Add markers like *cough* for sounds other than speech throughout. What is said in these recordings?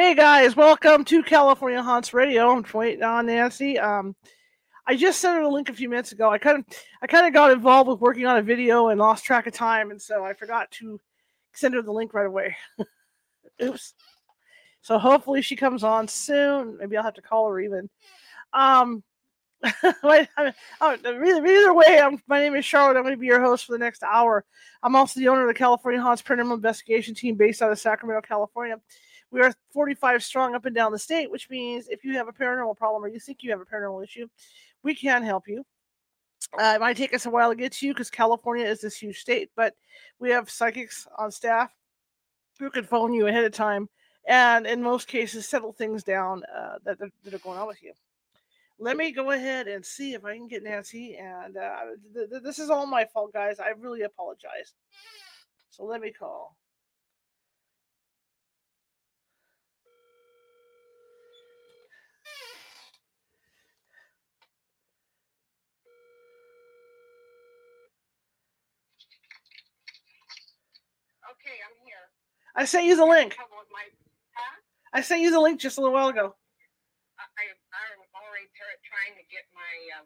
Hey guys, welcome to California Haunts Radio. I'm waiting on Nancy. Um, I just sent her a link a few minutes ago. I kind of, I kind of got involved with working on a video and lost track of time, and so I forgot to send her the link right away. *laughs* Oops. So hopefully she comes on soon. Maybe I'll have to call her even. Um, *laughs* oh, either way, I'm, my name is Charlotte. I'm going to be your host for the next hour. I'm also the owner of the California Haunts Paranormal Investigation Team based out of Sacramento, California. We are 45 strong up and down the state, which means if you have a paranormal problem or you think you have a paranormal issue, we can help you. Uh, it might take us a while to get to you because California is this huge state, but we have psychics on staff who can phone you ahead of time and, in most cases, settle things down uh, that, that are going on with you let me go ahead and see if I can get Nancy. And uh, th- th- this is all my fault, guys. I really apologize. So let me call. Okay, I'm here. I sent you the link. My, huh? I sent you the link just a little while ago. I, I, I'm already trying to get my. Um,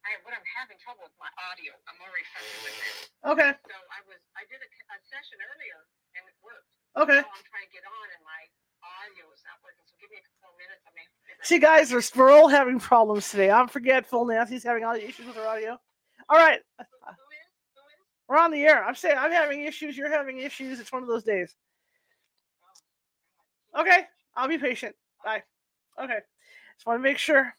I what I'm having trouble with my audio. I'm already struggling with it. Okay. So I was I did a, a session earlier and it worked. Okay. Now I'm trying to get on and my audio is not working. So give me a couple minutes. I may. See, guys, we're, we're all having problems today. I'm forgetful. Nancy's having all the issues with her audio. All right. Who, who is? Who is? We're on the air. I'm saying I'm having issues. You're having issues. It's one of those days. Okay. I'll be patient. Bye. Okay. Just want to make sure.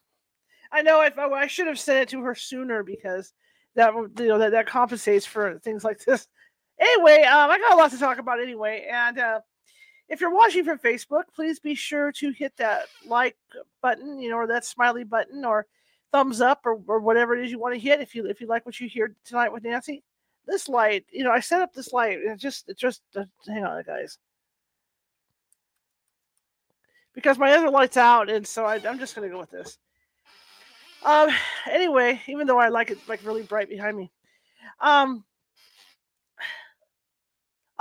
I know if I, I should have sent it to her sooner because that you know that, that compensates for things like this. Anyway, um, I got a lot to talk about anyway, and uh, if you're watching from Facebook, please be sure to hit that like button, you know, or that smiley button, or thumbs up, or, or whatever it is you want to hit. If you if you like what you hear tonight with Nancy, this light, you know, I set up this light, it just it just uh, hang on, guys because my other light's out, and so I, I'm just gonna go with this. Um. *sighs* Anyway, even though I like it like really bright behind me, um. *sighs*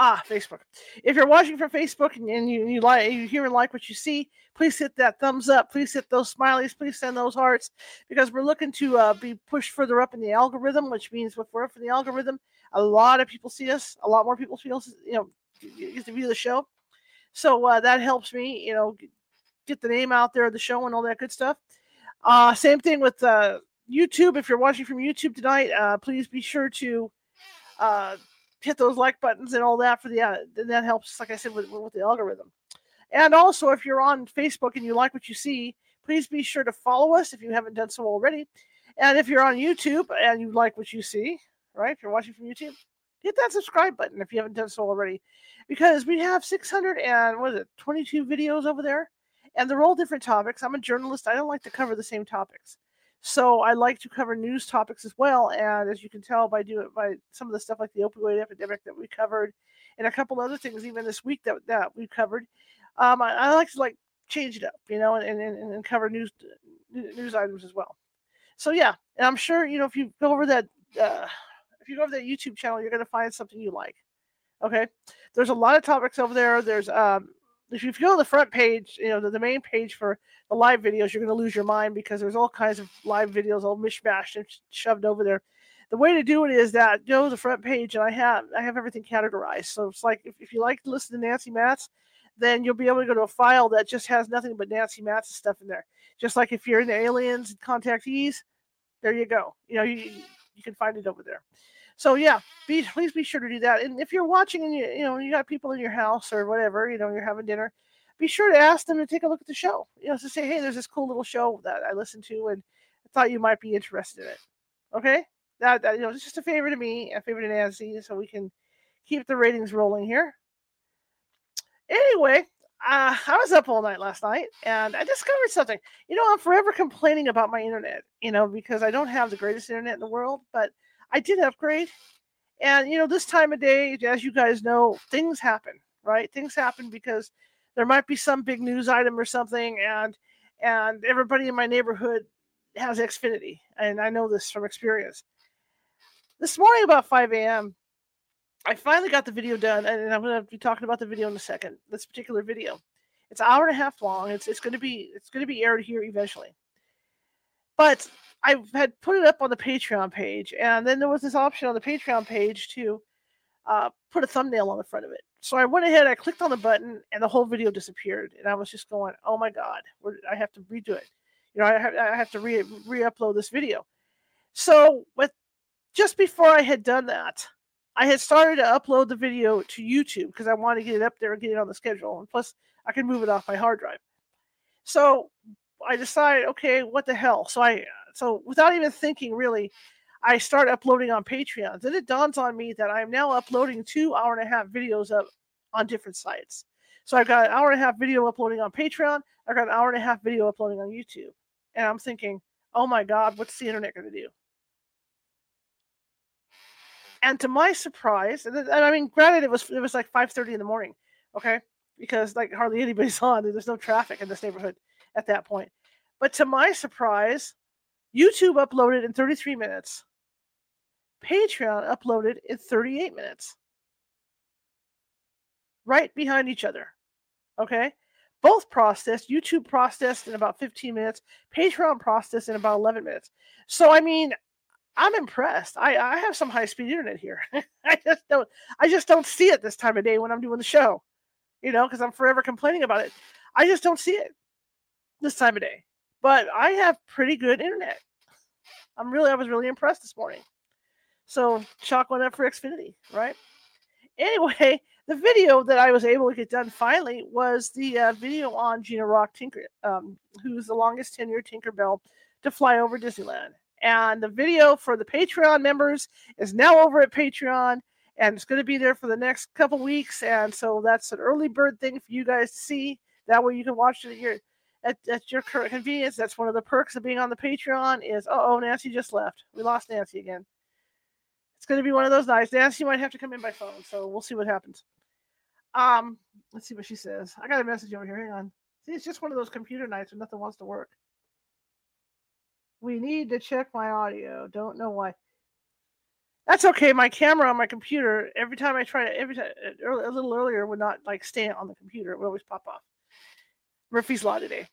Ah, Facebook. If you're watching from Facebook and, and you, you like you hear and like what you see, please hit that thumbs up. Please hit those smileys. Please send those hearts because we're looking to uh, be pushed further up in the algorithm, which means if we're up in the algorithm, a lot of people see us. A lot more people feel you know get to view the show. So uh, that helps me, you know, get the name out there of the show and all that good stuff. Uh, same thing with uh, YouTube. If you're watching from YouTube tonight, uh, please be sure to uh, hit those like buttons and all that for the. Uh, that helps, like I said, with, with the algorithm. And also, if you're on Facebook and you like what you see, please be sure to follow us if you haven't done so already. And if you're on YouTube and you like what you see, right? If you're watching from YouTube, hit that subscribe button if you haven't done so already, because we have 600 and what is it, 22 videos over there and they're all different topics. I'm a journalist. I don't like to cover the same topics. So I like to cover news topics as well. And as you can tell by doing by some of the stuff like the opioid epidemic that we covered, and a couple other things even this week that that we covered, um, I, I like to like change it up, you know, and and, and cover news news items as well. So yeah, and I'm sure you know if you go over that uh, you go over that YouTube channel, you're going to find something you like. Okay, there's a lot of topics over there. There's um, if you go to the front page, you know, the, the main page for the live videos, you're going to lose your mind because there's all kinds of live videos all mishmashed and shoved over there. The way to do it is that go to the front page, and I have I have everything categorized. So it's like if, if you like to listen to Nancy Matz, then you'll be able to go to a file that just has nothing but Nancy Matz's stuff in there. Just like if you're in the aliens and contactees, there you go. You know, you you can find it over there. So yeah, be please be sure to do that. And if you're watching and you you know you got people in your house or whatever, you know you're having dinner, be sure to ask them to take a look at the show. You know, to say, hey, there's this cool little show that I listened to and I thought you might be interested in it. Okay, that, that you know, it's just a favor to me, a favor to Nancy, so we can keep the ratings rolling here. Anyway, uh, I was up all night last night and I discovered something. You know, I'm forever complaining about my internet, you know, because I don't have the greatest internet in the world, but I did upgrade. And, you know, this time of day, as you guys know, things happen, right? Things happen because there might be some big news item or something and and everybody in my neighborhood has Xfinity. And I know this from experience. This morning about 5 a.m., I finally got the video done, and I'm going to be talking about the video in a second. This particular video, it's an hour and a half long. It's it's going to be it's going to be aired here eventually. But I had put it up on the Patreon page, and then there was this option on the Patreon page to uh, put a thumbnail on the front of it. So I went ahead, I clicked on the button, and the whole video disappeared. And I was just going, "Oh my god, I have to redo it." You know, I have, I have to re re-upload this video. So with just before I had done that, I had started to upload the video to YouTube because I wanted to get it up there and get it on the schedule. And plus, I can move it off my hard drive. So I decided, okay, what the hell? So I, so without even thinking, really, I start uploading on Patreon. Then it dawns on me that I am now uploading two hour and a half videos up on different sites. So I've got an hour and a half video uploading on Patreon. I've got an hour and a half video uploading on YouTube. And I'm thinking, oh my God, what's the internet going to do? And to my surprise, and I mean, granted, it was it was like 5:30 in the morning, okay, because like hardly anybody's *laughs* on. There's no traffic in this neighborhood at that point. But to my surprise, YouTube uploaded in 33 minutes. Patreon uploaded in 38 minutes. Right behind each other. Okay? Both processed. YouTube processed in about 15 minutes. Patreon processed in about 11 minutes. So, I mean, I'm impressed. I, I have some high speed internet here. *laughs* I just don't I just don't see it this time of day when I'm doing the show. You know, because I'm forever complaining about it. I just don't see it this time of day. But I have pretty good internet. I'm really I was really impressed this morning. So chalk one up for Xfinity, right? Anyway, *laughs* the video that I was able to get done finally was the uh, video on Gina Rock Tinker, um, who's the longest tenured Tinkerbell to fly over Disneyland. And the video for the Patreon members is now over at Patreon and it's going to be there for the next couple weeks. And so that's an early bird thing for you guys to see. That way you can watch it at your at, at your current convenience. That's one of the perks of being on the Patreon is oh Nancy just left. We lost Nancy again. It's going to be one of those nights. Nancy might have to come in by phone, so we'll see what happens. Um, let's see what she says. I got a message over here. Hang on. See, it's just one of those computer nights when nothing wants to work. We need to check my audio. Don't know why. That's okay. My camera on my computer, every time I try it, every time uh, a little earlier, would not like stay on the computer. It would always pop off. Murphy's Law today.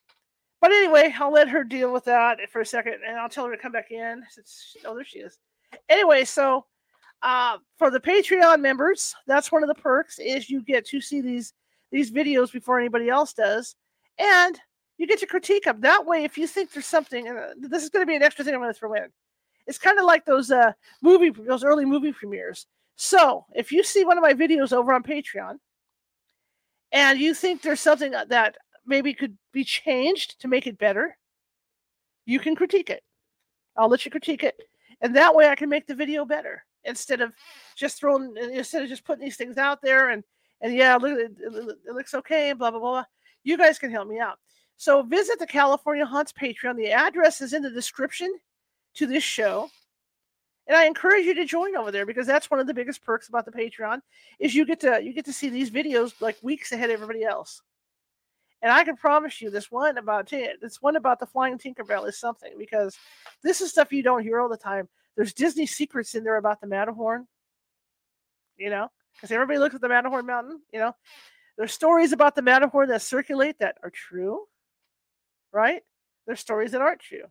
But anyway, I'll let her deal with that for a second, and I'll tell her to come back in. Since oh, there she is. Anyway, so uh, for the Patreon members, that's one of the perks is you get to see these these videos before anybody else does, and you get to critique them. That way, if you think there's something, and uh, this is going to be an extra thing I'm going to throw in. It's kind of like those uh, movie, those early movie premieres. So if you see one of my videos over on Patreon, and you think there's something that maybe could be changed to make it better, you can critique it. I'll let you critique it, and that way I can make the video better instead of just throwing, instead of just putting these things out there and and yeah, look, it, it looks okay, blah blah blah. You guys can help me out. So visit the California Haunts Patreon. The address is in the description to this show. And I encourage you to join over there because that's one of the biggest perks about the Patreon is you get to you get to see these videos like weeks ahead of everybody else. And I can promise you this one about it, this one about the flying Tinkerbell is something because this is stuff you don't hear all the time. There's Disney secrets in there about the Matterhorn. You know, because everybody looks at the Matterhorn mountain, you know. There's stories about the Matterhorn that circulate that are true right? There's stories that aren't true.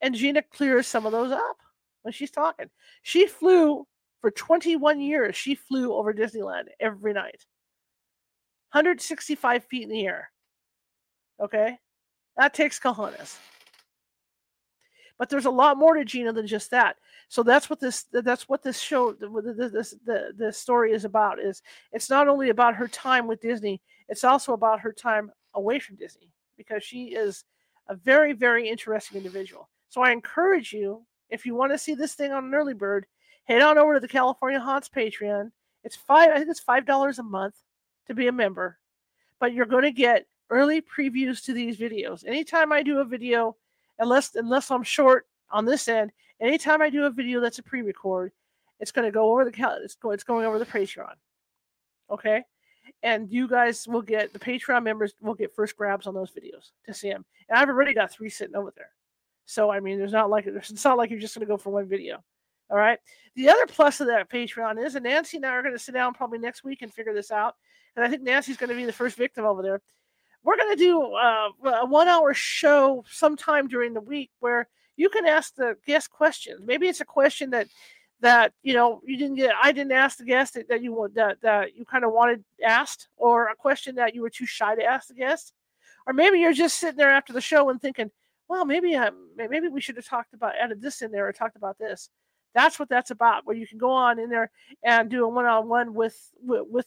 And Gina clears some of those up when she's talking. She flew for 21 years, she flew over Disneyland every night. 165 feet in the air. Okay? That takes cojones. But there's a lot more to Gina than just that. So that's what this that's what this show this the the story is about is it's not only about her time with Disney, it's also about her time away from Disney because she is a very, very interesting individual. So I encourage you, if you want to see this thing on an early bird, head on over to the California Haunts Patreon. It's five, I think it's five dollars a month to be a member. but you're going to get early previews to these videos. Anytime I do a video, unless unless I'm short on this end, anytime I do a video that's a pre-record, it's going to go over the it's going it's going over the Patreon. Okay, and you guys will get the Patreon members will get first grabs on those videos to see them. And I've already got three sitting over there. So I mean, there's not like it's not like you're just going to go for one video. All right. The other plus of that Patreon is, and Nancy and I are going to sit down probably next week and figure this out. And I think Nancy's going to be the first victim over there. We're going to do uh, a one hour show sometime during the week where you can ask the guest questions. Maybe it's a question that that you know you didn't get i didn't ask the guest that, that you want that, that you kind of wanted asked or a question that you were too shy to ask the guest. Or maybe you're just sitting there after the show and thinking well maybe I, maybe we should have talked about added this in there or talked about this. That's what that's about where you can go on in there and do a one-on-one with with, with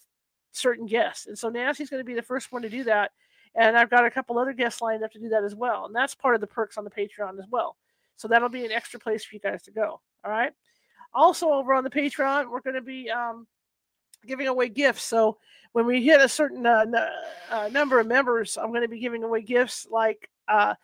certain guests. And so nancy's going to be the first one to do that and i've got a couple other guests lined up to do that as well and that's part of the perks on the patreon as well so that'll be an extra place for you guys to go all right also, over on the Patreon, we're going to be um, giving away gifts. So when we hit a certain uh, n- uh, number of members, I'm going to be giving away gifts like uh,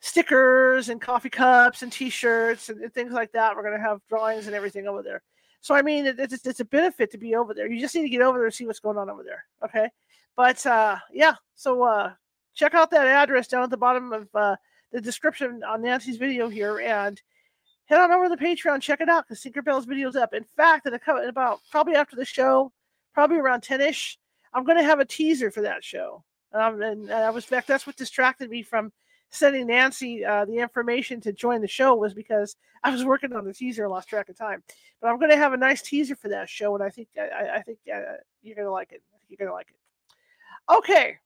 stickers and coffee cups and T-shirts and, things like that. We're going to have drawings and everything over there. So I mean, it, it's, it's a benefit to be over there. You just need to get over there and see what's going on over there. Okay, but uh, yeah. So uh, check out that address down at the bottom of uh, the description on Nancy's video here and head on over to the Patreon, check it out because Tinkerbell's video's up. In fact, in, a, in about probably after the show, probably around 10 ish, I'm going to have a teaser for that show. Um, and, I was back, that's what distracted me from sending Nancy uh, the information to join the show was because I was working on the teaser and lost track of time. But I'm going to have a nice teaser for that show, and I think I, I think uh, you're going to like it. I think you're going to like it. Okay,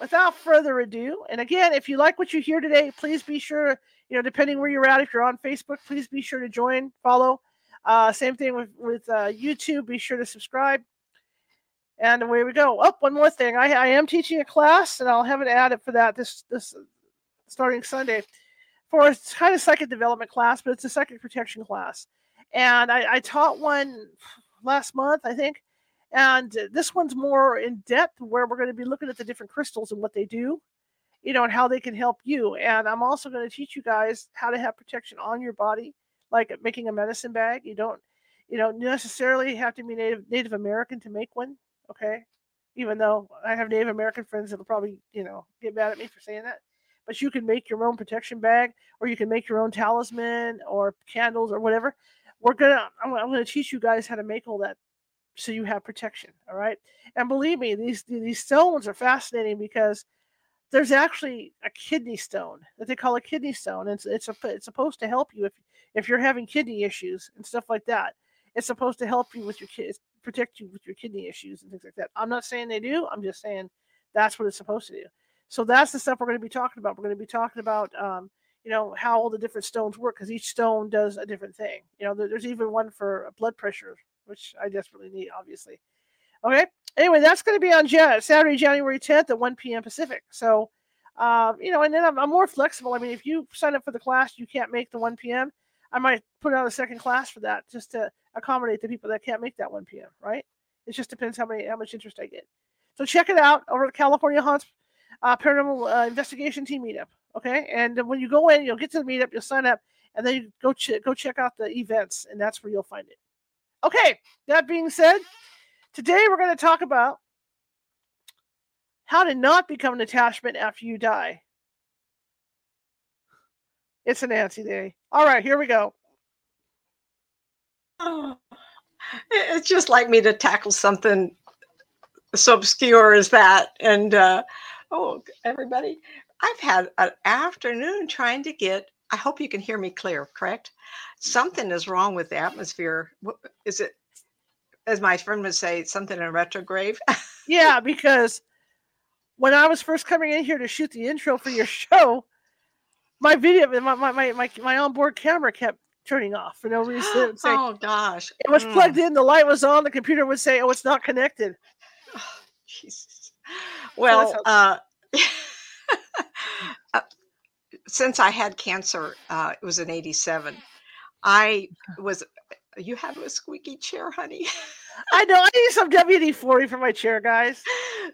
without further ado, and again, if you like what you hear today, please be sure, you know, depending where you're at, if you're on Facebook, please be sure to join, follow. Uh, same thing with with uh, YouTube. Be sure to subscribe. And away we go. Oh, one more thing. I, I am teaching a class, and I'll have it added for that this this starting Sunday for a kind of psychic development class, but it's a psychic protection class. And I, I taught one last month, I think, and uh, this one's more in depth where we're going to be looking at the different crystals and what they do, you know, and how they can help you. And I'm also going to teach you guys how to have protection on your body, like making a medicine bag. You don't, you know, necessarily have to be Native Native American to make one. Okay. Even though I have Native American friends that'll probably, you know, get mad at me for saying that. But you can make your own protection bag, or you can make your own talisman, or candles, or whatever. We're gonna, I'm, I'm gonna teach you guys how to make all that so you have protection. All right. And believe me, these these stones are fascinating because there's actually a kidney stone that they call a kidney stone. It's it's a, it's supposed to help you if if you're having kidney issues and stuff like that. It's supposed to help you with your kids, protect you with your kidney issues and things like that. I'm not saying they do. I'm just saying that's what it's supposed to do. So that's the stuff we're going to be talking about. We're going to be talking about um, you know how all the different stones work because each stone does a different thing. You know, there, there's even one for blood pressure which I desperately need, obviously. Okay. Anyway, that's going to be on Saturday, January 10th at 1 p.m. Pacific. So, uh, you know, and then I'm, I'm, more flexible. I mean, if you sign up for the class, you can't make the 1 p.m. I might put out a second class for that just to accommodate the people that can't make that 1 p.m. Right? It just depends how many how much interest I get. So check it out over at California Haunts uh, Paranormal uh, Investigation Team Meetup. Okay, and when you go in, you'll get to the meetup, you'll sign up, and then you go ch- go check out the events, and that's where you'll find it. Okay, that being said, today we're going to talk about how to not become an attachment after you die. It's a Nancy day. All right, here we go. *sighs* Oh, it's just like me to tackle something so obscure as that. And uh, oh, everybody, I've had an afternoon trying to get. I hope you can hear me clear, correct? Something is wrong with the atmosphere. Is it, as my friend would say, something in retrograde? *laughs* yeah, because when I was first coming in here to shoot the intro for your show, my video, my my my my, my onboard camera kept turning off for no reason. *gasps* Say, oh gosh! It was mm. plugged in. The light was on. The computer would say, "Oh, it's not connected." Oh, *sighs* Jesus. Well, so uh, *laughs* uh, since I had cancer, uh, it was in '87. I was. You have a squeaky chair, honey. I know. I need some *laughs* WD forty for my chair, guys.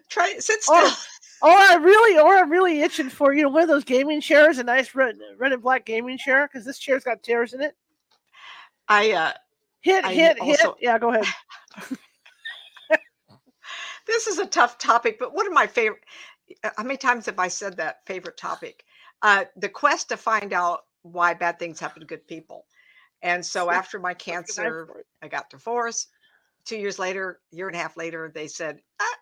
Try sit still. Oh, *laughs* or I'm really, or I'm really itching for you know one of those gaming chairs, a nice red, red and black gaming chair, because this chair's got tears in it. I uh, Hit, I hit, also- hit. Yeah, go ahead. *laughs* this is a tough topic, but one of my favorite. uh, How many times have I said that favorite topic? Uh, the quest to find out why bad things happen to good people. And so after my Let's get knife cancer. I got divorced. Two years later, year and a half later, they said, ah,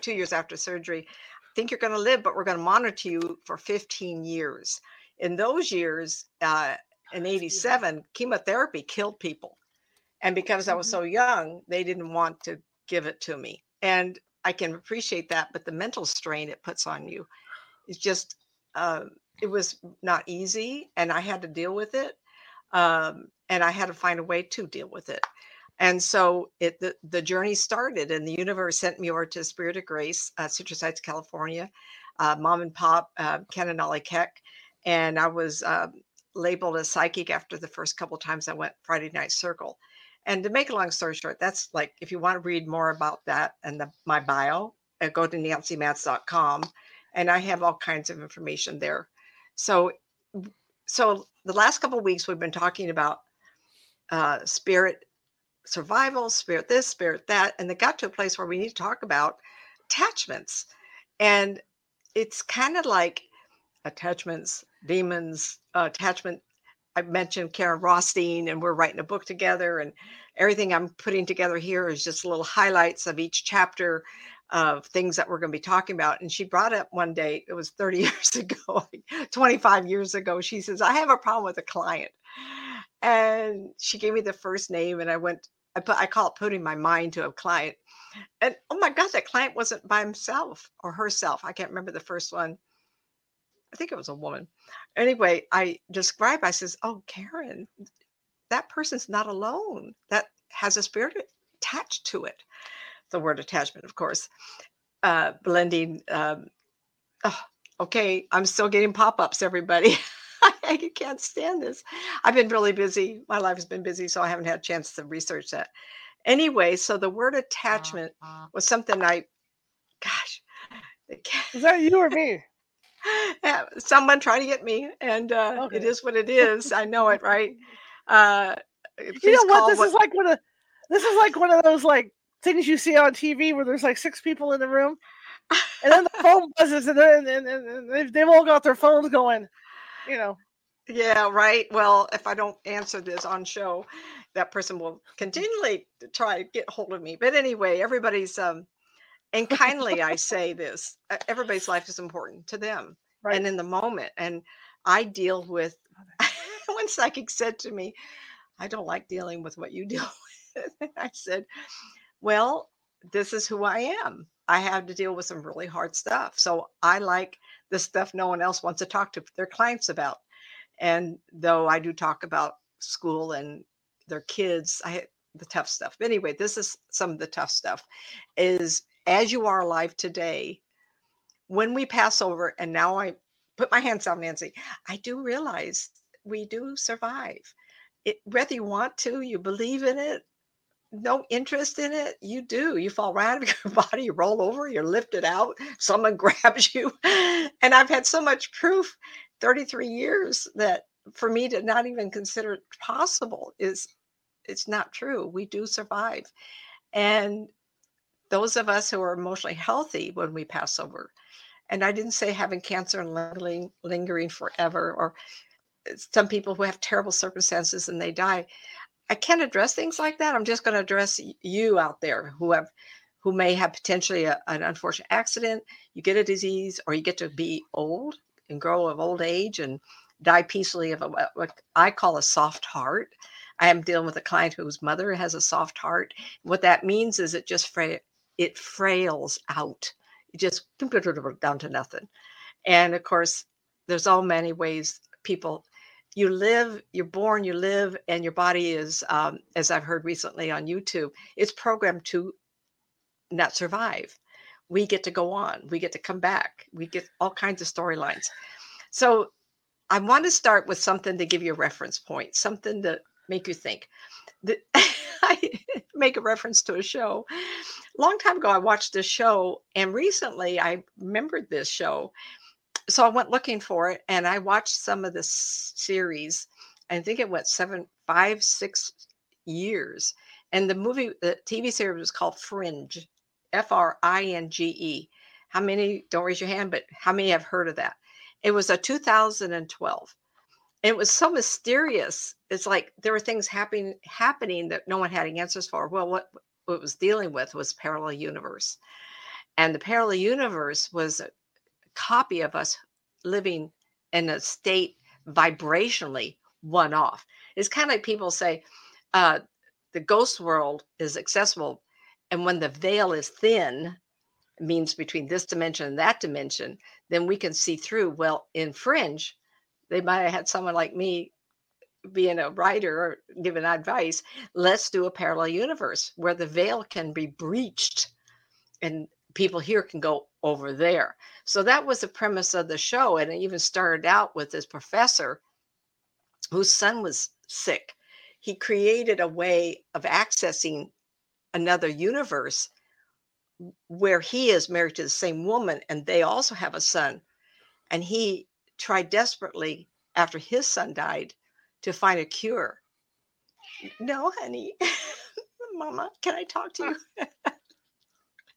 two years after surgery, I think you're going to live, but we're going to monitor you for 15 years. In those years, uh, in 87, chemotherapy killed people. And because I was Mhm. so young, they didn't want to give it to me. And I can appreciate that, but the mental strain it puts on you is just, um, it was not easy. And I had to deal with it. Um, and I had to find a way to deal with it. And so it the, the journey started, and the universe sent me over to Spirit of Grace, uh, Citrus Heights, California, uh, mom and pop, uh, Ken and Ollie Keck. And I was um labeled as psychic after the first couple times I went Friday Night Circle. And to make a long story short, that's like if you want to read more about that and the, my bio, uh, go to nancymatz.com, and I have all kinds of information there. So, so the last couple of weeks we've been talking about uh, spirit survival, spirit this, spirit that, and it got to a place where we need to talk about attachments. And it's kind of like attachments, demons, uh, attachment. I mentioned Karen Rothstein, and we're writing a book together, and everything I'm putting together here is just little highlights of each chapter of things that we're going to be talking about. And she brought up one day, it was 30 *laughs* years ago, 25 years ago. She says, I have a problem with a client. And she gave me the first name, and I went, I put, I call it putting my mind to a client. And oh my God, that client wasn't by himself or herself. I can't remember the first one. I think it was a woman. Anyway, I describe, I says, Oh, Karen, that person's not alone. That has a spirit attached to it. The word attachment, of course. Uh, blending. Um, oh, okay, I'm still getting pop ups, everybody. *laughs* I can't stand this. I've been really busy. My life has been busy, so I haven't had a chance to research that. Anyway, so the word attachment was something I, gosh, Is that you or me? *laughs* someone trying to get me, and uh, it Okay. is what it is. I know it, right? *laughs* Uh, You know what? This is like one of this is like one of those like things you see on TV where there's like six people in the room, *laughs* and then the phone buzzes, and then and, and, and they've, all got their phones going. You know, Yeah, right. Well, if I don't answer this on show, that person will continually try to get hold of me. But anyway, everybody's um and kindly I say this, everybody's life is important to them right? and in the moment. And I deal with *laughs* one psychic said to me, I don't like dealing with what you deal *laughs* with. I said, Well, this is who I am. I have to deal with some really hard stuff. So I like the stuff no one else wants to talk to their clients about. And though I do talk about school and their kids, I the tough stuff. But anyway, this is some of the tough stuff is as you are alive today, when we pass over, and now I put my hands down, Nancy, I do realize we do survive. It, whether you want to, you believe in it, no interest in it, you do. You fall right out of *laughs* your body, you roll over, you're lifted out, someone *laughs* grabs you. And I've had so much proof 33 years that for me to not even consider it possible is it's not true. We do survive. And those of us who are emotionally healthy when we pass over, and I didn't say having cancer and lingering, lingering forever, or eh, some people who have terrible circumstances and they die. I can't address things like that. I'm just going to address you out there who have who may have potentially a, an unfortunate accident. You get a disease, or you get to be old and grow of old age and die peacefully of a, what- I call a soft heart. I am dealing with a client whose mother has a soft heart. What that means is it just fra- it frails out. It just *laughs* down to nothing. And of course, there's all many ways people you live, you're born, you live, and your body is, um, as I've heard recently on YouTube, it's programmed to not survive. We get to go on. We get to come back. We get all kinds of storylines. So I want to start with something to give you a reference point, something to make you think. The, *laughs* I make a reference to a show. A long time ago, I watched this show, and recently I remembered this show. So I went looking for it, and I watched some of the series. I think it went seven, five, six years. And the movie, the TV series was called Fringe, F R I N G E. How many, don't raise your hand, but how many have heard of that? It was a 2012. It was so mysterious. It's like there were things happening happening that no one had answers for. Well, what, what it was dealing with was parallel universe. And the parallel universe was copy of us living in a state vibrationally one off. It's kind of like people say, uh, the ghost world is accessible. And when the veil is thin, means between this dimension and that dimension, then we can see through. Well, in Fringe, they might have had someone like me being a writer or giving advice. Let's do a parallel universe where the veil can be breached and people here can go over there. So that was the premise of the show. And it even started out with this professor whose son was sick. He created a way of accessing another universe where he is married to the same woman and they also have a son. And he tried desperately after his son died to find a cure. No, honey. *laughs* Mama, can I talk to you? *laughs*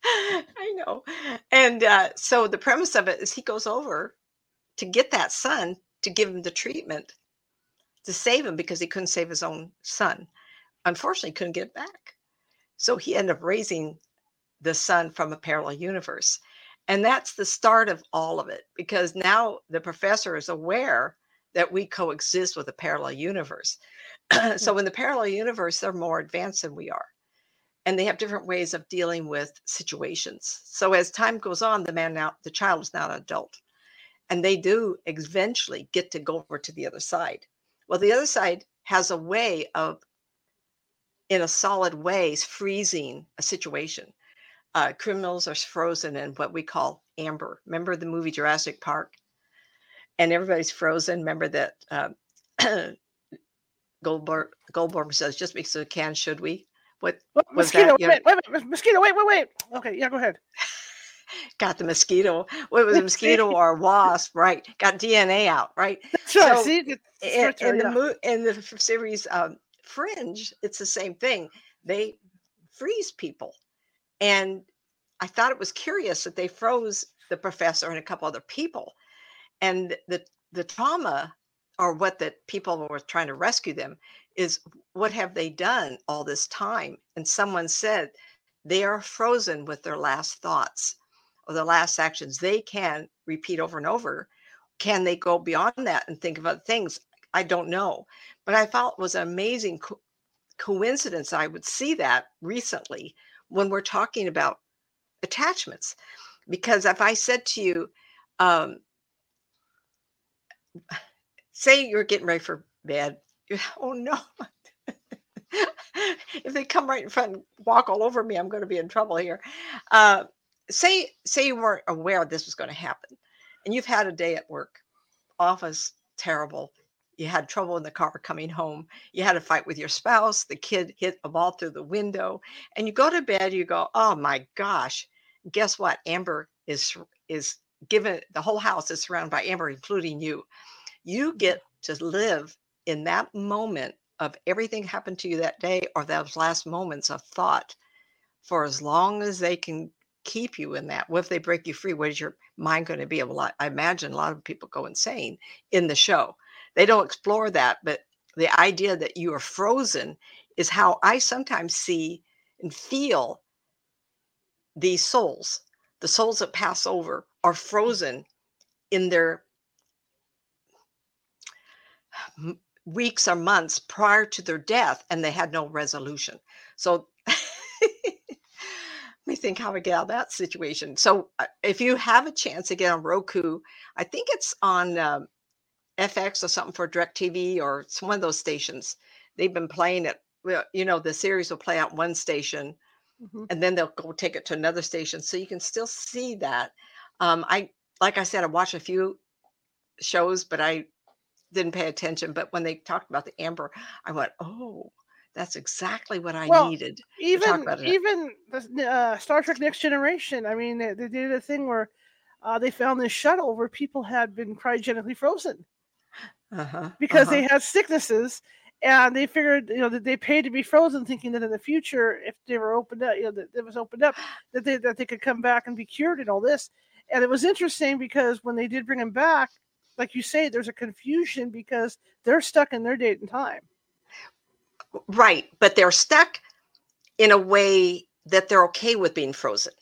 I know. And uh, so the premise of it is he goes over to get that son to give him the treatment to save him because he couldn't save his own son. Unfortunately, couldn't get it back. So he ended up raising the son from a parallel universe. And that's the start of all of it because now the professor is aware that we coexist with a parallel universe. *clears throat* so in the parallel universe, they're more advanced than we are. And they have different ways of dealing with situations. So as time goes on, the man now, the child is now an adult. And they do eventually get to go over to the other side. Well, the other side has a way of, in a solid way, freezing a situation uh, criminals are frozen in what we call amber. Remember the movie Jurassic Park? And everybody's frozen. Remember that uh, *clears throat* Goldberg, Goldberg says, just because we can, should we? What was mosquito, that? Wait, wait, wait, mosquito, wait, wait, wait. Okay, yeah, go ahead. *laughs* Got the mosquito. What was a mosquito *laughs* or a wasp, right? Got DNA out, right? Sure. So, See, in, in the mo- in the series um, Fringe, it's the same thing. They freeze people and I thought it was curious that they froze the professor and a couple other people. And the the trauma or what that people were trying to rescue them is what have they done all this time? And someone said they are frozen with their last thoughts or the last actions. They can repeat over and over. Can they go beyond that and think of other things? I don't know. But I felt it was an amazing co- coincidence. I would see that recently when we're talking about attachments. Because if I said to you, um, say you're getting ready for bed, oh no. *laughs* if they come right in front and walk all over me, I'm going to be in trouble here. Uh, say say you weren't aware this was going to happen, and you've had a day at work, office terrible, you had trouble in the car coming home you had a fight with your spouse the kid hit a ball through the window and you go to bed you go oh my gosh guess what amber is is given the whole house is surrounded by amber including you you get to live in that moment of everything happened to you that day or those last moments of thought for as long as they can keep you in that. What if they break you free? What is your mind going to be to? I imagine a lot of people go insane in the show they don't explore that, but the idea that you are frozen is how I sometimes see and feel these souls. The souls that pass over are frozen in their weeks or months prior to their death and they had no resolution. So *laughs* let me think how we get out of that situation. So uh, if you have a chance to get on Roku, I think it's on um, FX or something for DirecTV or it's one of those stations. They've been playing it. Well, you know, the series will play out one station mm-hmm. and then they'll go take it to another station. So you can still see that. Um, I, like I said, I watched a few shows, but I didn't pay attention. But when they talked about the amber, I went, oh, That's exactly what I Well, needed. even even the uh, Star Trek Next Generation. I mean, they, they did a thing where uh, they found this shuttle where people had been cryogenically frozen Uh-huh. because uh-huh. they had sicknesses, and they figured you know that they paid to be frozen, thinking that in the future, if they were opened up, you know, that it was opened up, that they that they could come back and be cured and all this. And it was interesting because when they did bring them back, like you say, there's a confusion because they're stuck in their date and time. right, but they're stuck in a way that they're okay with being frozen.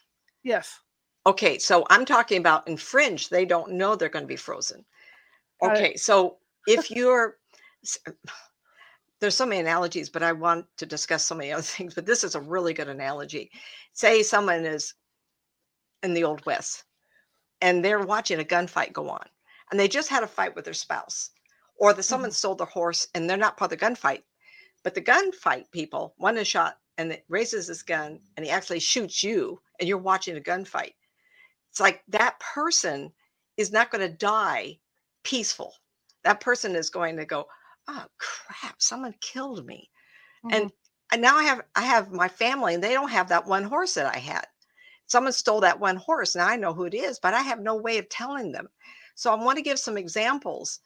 Yes. Okay, so I'm talking about in fringe, they don't know they're going to be frozen. Got it. Okay, so if you're there's so many analogies, but I want to discuss so many other *laughs* things, but this is a really good analogy. Say someone is in the old west and they're watching a gunfight go on and they just had a fight with their spouse or that someone stole their horse and they're not part of the gunfight but the gunfight people one is shot and it raises his gun and he actually shoots you and you're watching a gunfight it's like that person is not going to die peaceful that person is going to go oh crap someone killed me Mhm. and and now I have I have my family and they don't have that one horse that I had. Someone stole that one horse. Now I know who it is, but I have no way of telling them. So I want to give some examples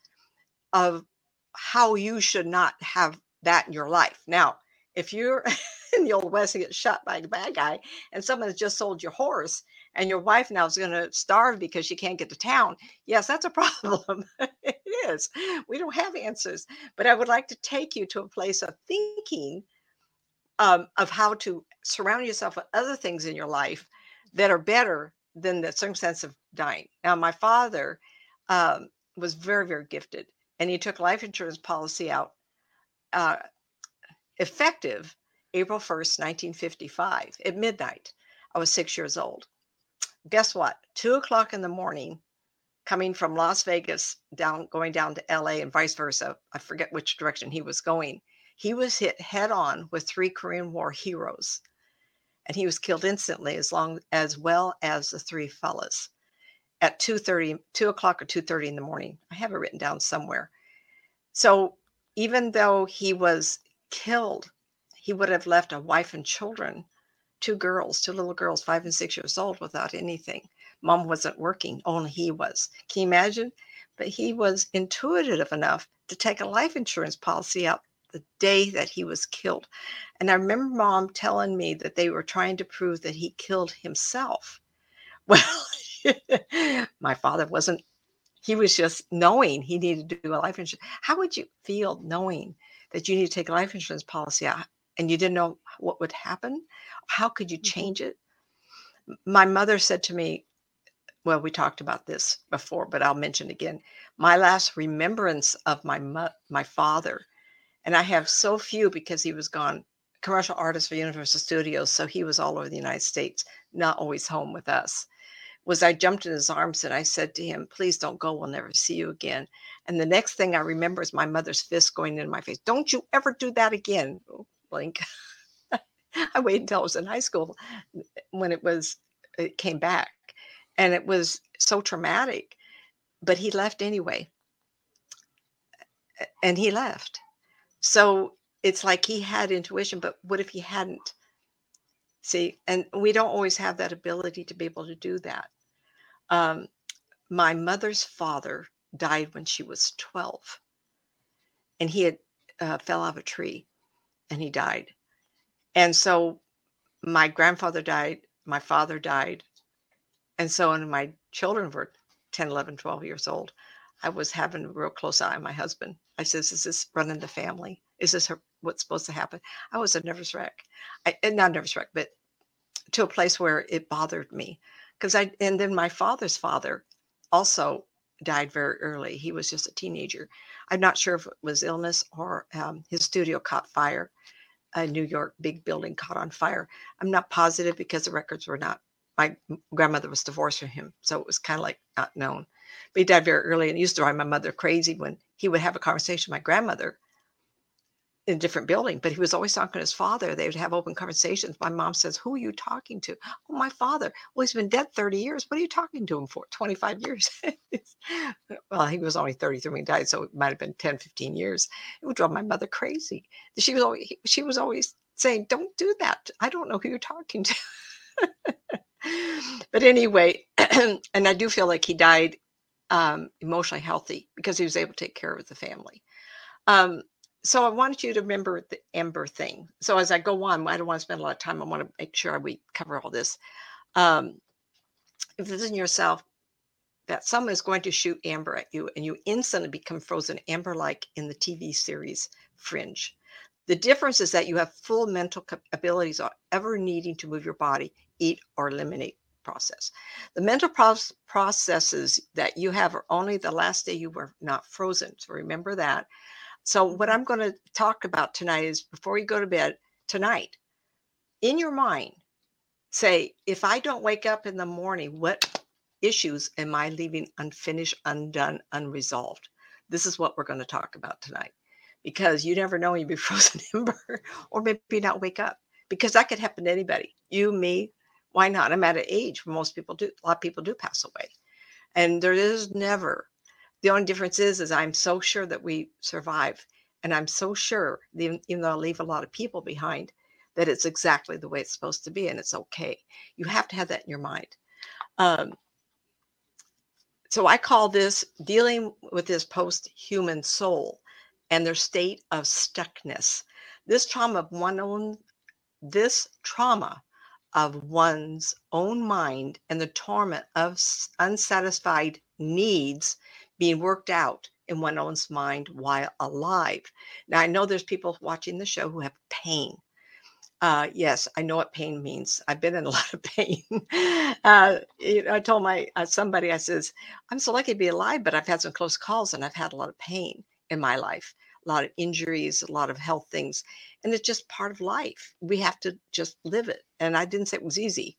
of how you should not have that in your life. Now, if you're *laughs* in the old west and get shot by a bad guy and someone has just sold your horse and your wife now is going to starve because she can't get to town, yes, that's a *laughs* problem. it is. We don't have answers, but I would like to take you to a place of thinking um, of how to surround yourself with other things in your life that are better than the circumstance of dying. Now, my father um, was very, very gifted, and he took life insurance policy out uh, effective April 1st, 1955 at midnight. I was six years old. Guess what? Two o'clock in the morning, coming from Las Vegas down, going down to LA and vice versa. I forget which direction he was going. He was hit head on with three Korean War heroes, and he was killed instantly, as long as well as the three fellas at 2:30, 2 o'clock or 2:30 in the morning. I have it written down somewhere. So even though he was killed, he would have left a wife and children, two girls, two little girls, five and six years old, without anything. Mom wasn't working, only he was. Can you imagine? But he was intuitive enough to take a life insurance policy out the day that he was killed. And I remember mom telling me that they were trying to prove that he killed himself. *laughs* Well, *laughs* my father wasn't, he was just knowing he needed to do a life insurance. How would you feel knowing that you need to take a life insurance policy out and you didn't know what would happen? How could you Mhm. change it? My mother said to me, well, we talked about this before, but I'll mention again. My last remembrance of my mo- my father, and I have so few because he was gone, commercial artist for Universal Studios, so he was all over the United States, not always home with us. Was I jumped in his arms and I said to him, "Please don't go. We'll never see you again." And the next thing I remember is my mother's fist going in my face. Don't you ever do that again, Oh, blink. *laughs* I waited until I was in high school when it was it came back, and it was so traumatic. But he left anyway, and he left. So it's like he had intuition, but what if he hadn't? See, and we don't always have that ability to be able to do that. Um, my mother's father died when she was 12, and he had uh, fell off a tree and he died. And so my grandfather died, my father died. And so when my children were 10, 11, 12 years old, I was having a real close eye on my husband. I says, Is this running the family? Is this her, what's supposed to happen? I was a nervous wreck. I, not nervous wreck, but to a place where it bothered me. Because I, and then my father's father also died very early. He was just a teenager. I'm not sure if it was illness or um, his studio caught fire. A New York big building caught on fire. I'm not positive because the records were not. My grandmother was divorced from him, so it was kind of like not known. But he died very early, and it used to drive my mother crazy when he would have a conversation with my grandmother, in a different building, but he was always talking to his father. They would have open conversations. My mom says, Who are you talking to? Oh, my father. Well, he's been dead 30 years. What are you talking to him for? 25 years. *laughs* well, he was only 33 when he died, so it might have been 10, 15 years. It would drive my mother crazy. She was always she was always saying, Don't do that. I don't know who you're talking to. *laughs* but anyway, *clears throat* and I do feel like he died um, emotionally healthy because he was able to take care of the family. Um, so I wanted you to remember the Ember thing. So as I go on, I don't want to spend a lot of time. I want to make sure we cover all this. Um, envision yourself that someone is going to shoot amber at you and you instantly become frozen amber like in the TV series Fringe. The difference is that you have full mental abilities on ever needing to move your body, eat, or eliminate process. The mental processes that you have are only the last day you were not frozen. So remember that. So, what I'm going to talk about tonight is before you go to bed tonight, in your mind, say, if I don't wake up in the morning, what issues am I leaving unfinished, undone, unresolved? This is what we're going to talk about tonight because you never know you'll be *laughs* frozen ember or maybe not wake up because that could happen to anybody. You, me, why not? I'm at an age where most people do, a lot of people do pass away. And there is never the only difference is, is I'm so sure that we survive, and I'm so sure, even, though I leave a lot of people behind, that it's exactly the way it's supposed to be, and it's okay. You have to have that in your mind. Um, so I call this dealing with this post-human soul and their state of stuckness. This trauma of one own, this trauma of one's own mind and the torment of unsatisfied needs being worked out in one's own mind while alive. Now, I know there's people watching the show who have pain. Uh, yes, I know what pain means. I've been in a *laughs* lot of pain. uh, I told my uh, somebody, I says, I'm so lucky to be alive, but I've had some close calls and I've had a lot of pain in my life, a lot of injuries, a lot of health things, and it's just part of life. We have to just live it. And I didn't say it was easy,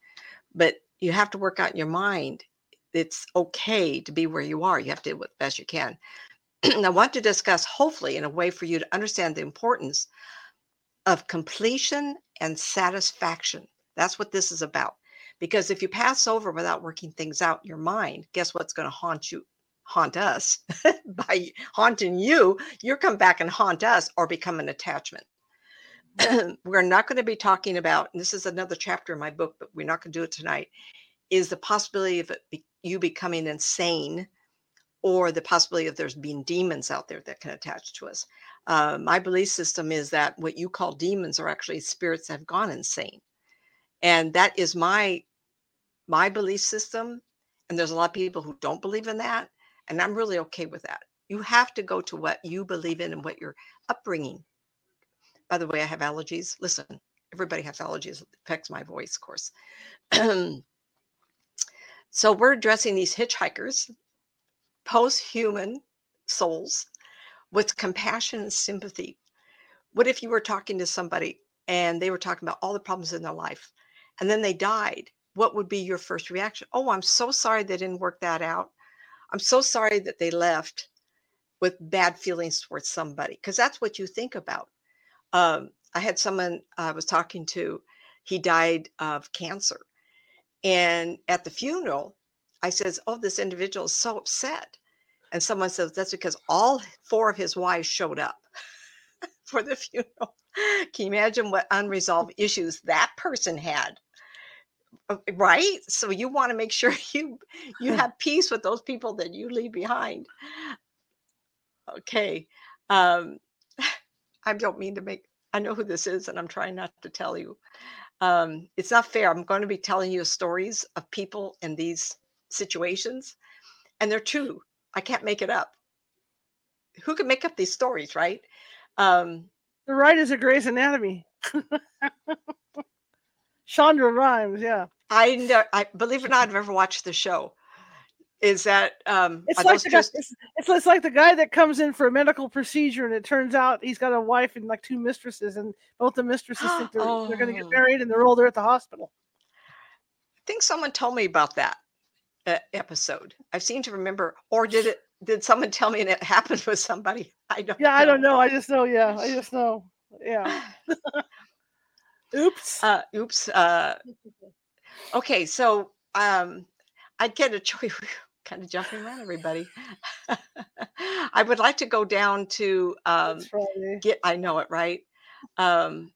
but you have to work out in your mind it's okay to be where you are. You have to do the best you can. *clears throat* I want to discuss, hopefully, in a way for you to understand the importance of completion and satisfaction. That's what this is about. Because if you pass over without working things out in your mind, guess what's going to haunt you? Haunt us *laughs* by haunting you. You're come back and haunt us or become an attachment. Mm. *clears throat* we're not going to be talking about, and this is another chapter in my book, but we're not going to do it tonight, is the possibility of it be, you becoming insane or the possibility of there's being demons out there that can attach to us. Uh, my belief system is that what you call demons are actually spirits that have gone insane, and that is my my belief system. And there's a lot of people who don't believe in that, and I'm really okay with that. You have to go to what you believe in and what your upbringing. By the way, I have allergies. Listen, everybody has allergies. It affects my voice, of course. *clears throat* So we're addressing these hitchhikers, post human souls with compassion and sympathy. What if you were talking to somebody and they were talking about all the problems in their life and then they died? What would be your first reaction? Oh, I'm so sorry they didn't work that out. I'm so sorry that they left with bad feelings towards somebody because that's what you think about. Um, I had someone I was talking to, he died of cancer and at the funeral, I says, "Oh, this individual is so upset." And someone says, "That's because all four of his wives showed up *laughs* for the funeral." Can you imagine what unresolved issues that person had? Uh, right? So you want to make sure *laughs* you you *laughs* have peace with those people that you leave behind. Okay. Um I don't mean to make I know who this is and I'm trying not to tell you um, it's not fair. I'm going to be telling you stories of people in these situations, and they're true. I can't make it up. Who can make up these stories, right? Um, the writers of Grey's Anatomy. *laughs* Shonda Rhimes, yeah. I know. I believe it or not, I've never watched the show is that um it's like the just... guy, it's, it's, it's, like the guy that comes in for a medical procedure and it turns out he's got a wife and like two mistresses and both the mistresses think they're, oh. they're going to get married and they're all there at the hospital i think someone told me about that uh, episode i seem to remember or did it did someone tell me and it *laughs* happened with somebody i don't yeah know. i don't know i just know yeah i just know Yeah. *sighs* *laughs* Oops. Uh, oops. Uh, okay, so um, I get a choice. kind of jumping around everybody. *laughs* I would like to go down to um, get. I know it right. Um,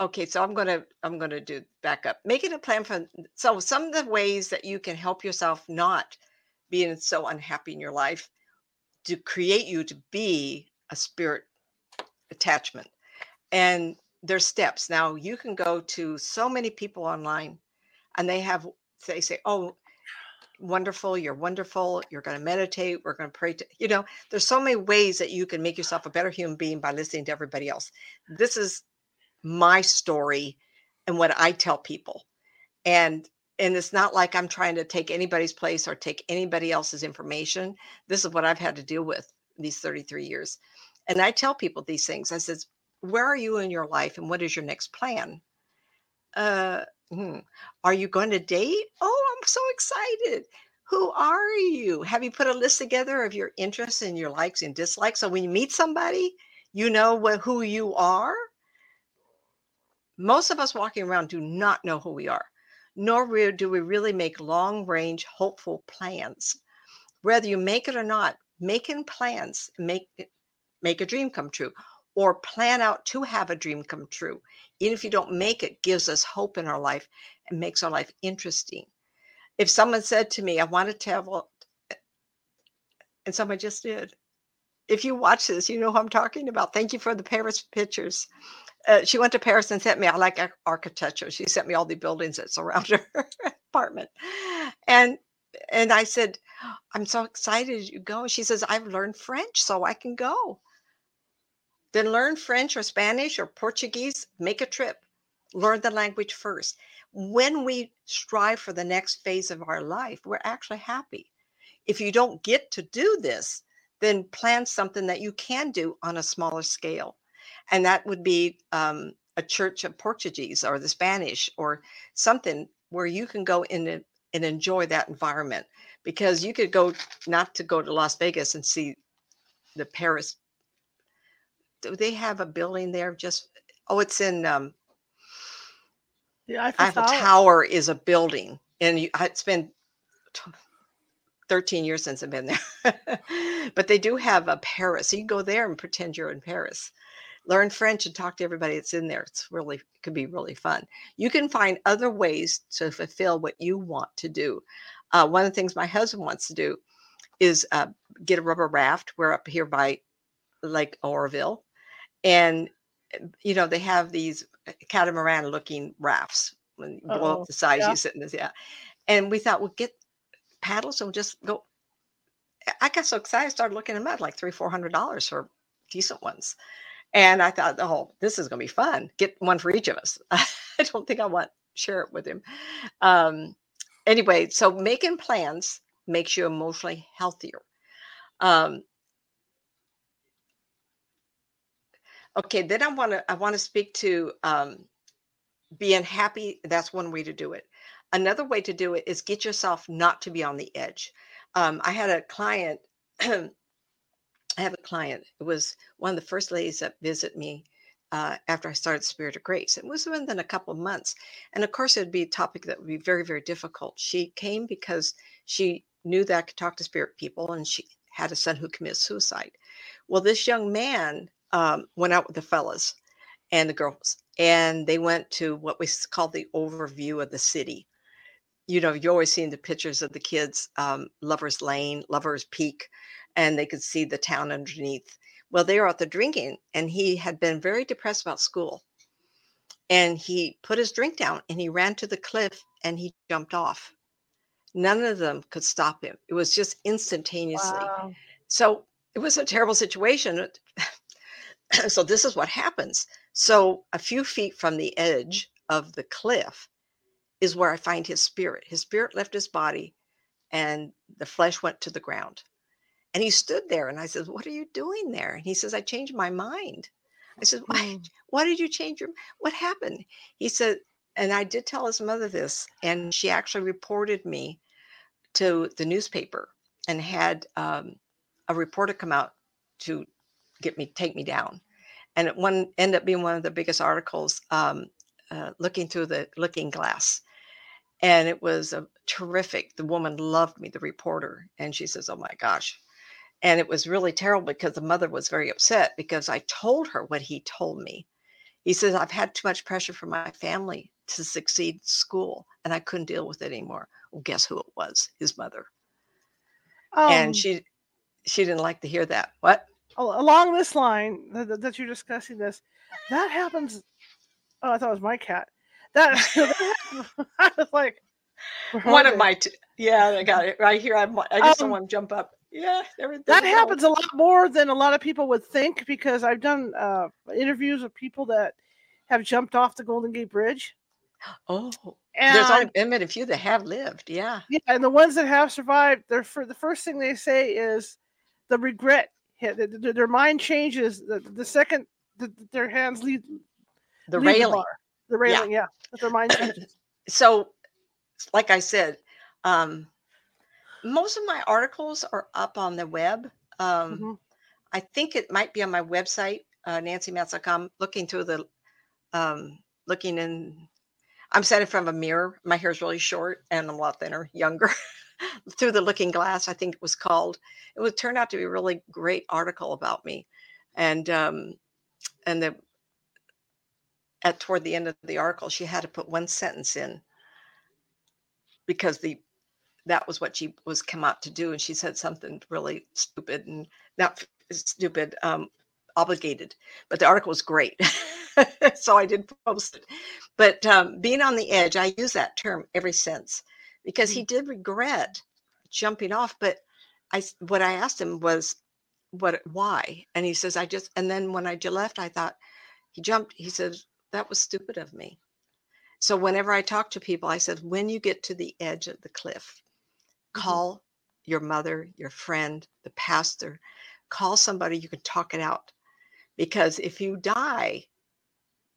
okay, so I'm gonna I'm gonna do back up. Making a plan for so some of the ways that you can help yourself not being so unhappy in your life to create you to be a spirit attachment. And there's steps. Now you can go to so many people online and they have they say, Oh, wonderful, you're wonderful, you're gonna meditate, we're gonna pray to you know, there's so many ways that you can make yourself a better human being by listening to everybody else. This is my story and what I tell people. And and it's not like I'm trying to take anybody's place or take anybody else's information. This is what I've had to deal with these 33 years. And I tell people these things. I says, "Where are you in your life and what is your next plan?" Uh, hmm. Are you going to date? Oh, I'm so excited. Who are you? Have you put a list together of your interests and your likes and dislikes? So when you meet somebody, you know what, who you are. Most of us walking around do not know who we are, nor do we really make long range, hopeful plans. Whether you make it or not, making plans make make a dream come true or plan out to have a dream come true. Even if you don't make it gives us hope in our life and makes our life interesting. If someone said to me i want to travel and someone just did. If you watch this you know who i'm talking about. Thank you for the paris pictures. Uh, she went to paris and sent me i like architecture. She sent me all the buildings that surround *laughs* her apartment. And and i said i'm so excited you go. She says i've learned french so i can go then learn French or Spanish or Portuguese, make a trip. Learn the language first. When we strive for the next phase of our life, we're actually happy. If you don't get to do this, then plan something that you can do on a smaller scale. And that would be um, a church of Portuguese or the Spanish or something where you can go in and, and enjoy that environment. Because you could go not to go to Las Vegas and see the Paris do they have a building there just oh it's in um The Eiffel, eiffel Tower. tower is a building and you, it's been 13 years since i've been there. *laughs* But they do have a paris so you can go there and pretend you're in paris. Learn french and talk to everybody that's in there it's really it could be really fun. You can find other ways to fulfill what you want to do. Uh, one of the things my husband wants to do is uh, get a rubber raft we're up here by lake oroville and uh, you know they have these uh, catamaran looking rafts when you blow up the size yeah. you sit in this yeah. And we thought we'll get paddles and we'll just go I- got so excited i started looking them up like three four hundred dollars for decent ones. And i thought oh this is going to be fun. Get one for each of us. *laughs* I don't think i want to share it with him. Um anyway so making plans makes you emotionally healthier. Um Okay, then I want to I want to speak to um, being happy. That's one way to do it. Another way to do it is get yourself not to be on the edge. Um, I had a client. *clears throat* I have a client. It was one of the first ladies that visit me uh, after I started Spirit of Grace. It was within a couple of months, and of course, it would be a topic that would be very, very difficult. She came because she knew that I could talk to spirit people, and she had a son who committed suicide. Well, this young man um, went out with the fellas and the girls, and they went to what we call the overview of the city. You know, you always seen the pictures of the kids, um, Lover's Lane, Lover's Peak, and they could see the town underneath. Well, they were out there drinking, and he had been very depressed about school. And he put his drink down and he ran to the cliff and he jumped off. None of them could stop him. It was just instantaneously. Wow. So it was a terrible situation. *clears throat* so this is what happens. So a few feet from the edge of the cliff is where I find his spirit. His spirit left his body and the flesh went to the ground. And he stood there and I said, What are you doing there? And he says, I changed my mind. I said, Why, Mm. *laughs* why did you change your what happened? He said, and I did tell his mother this, and she actually reported me to the newspaper and had um, a reporter come out to get me take me down. And it one ended up being one of the biggest articles um, uh, looking through the looking glass. And it was a terrific the woman loved me the reporter and she says oh my gosh. And it was really terrible because the mother was very upset because i told her what he told me. He says i've had too much pressure from my family to succeed school and i couldn't deal with it anymore. Well guess who it was? His mother. Um, and she she didn't like to hear that. What along this line that, that- you're discussing this, that happens. Oh, I thought it was my cat. That, *laughs* *laughs* I was like, one of my t- yeah i got it right here i'm i just Um, don't want to jump up yeah everything that happens a lot more than a lot of people would think because I've done uh, interviews with people that have jumped off the Golden Gate Bridge. oh And there's only been a few that have lived yeah yeah, and the ones that have survived, they're for the first thing they say is the regret hit. th- th- Their mind changes the, the second th- their hands leave the leave railing bar. The railing, yeah, that their mind *coughs* changes. so like i said um most of my articles are up on the web um Mhm. i think it might be on my website uh nancymatz.com looking through the um looking in i'm sitting in front of a mirror my hair's really short and i'm a lot thinner younger *laughs* through the looking glass i think it was called. It would turn out to be a really great article about me. And um and the at toward the end of the article she had to put one sentence in because the that was what she was come out to do and she said something really stupid and not stupid um obligated but the article was great. *laughs* So i did post it. But um, being on the edge i use that term ever since because he did regret jumping off but i what i asked him was what why and he says i just and then when I left i thought he jumped he says that was stupid of me so whenever I talk to people, I said, when you get to the edge of the cliff, Mhm. call your mother, your friend, the pastor, call somebody you can talk it out. Because if you die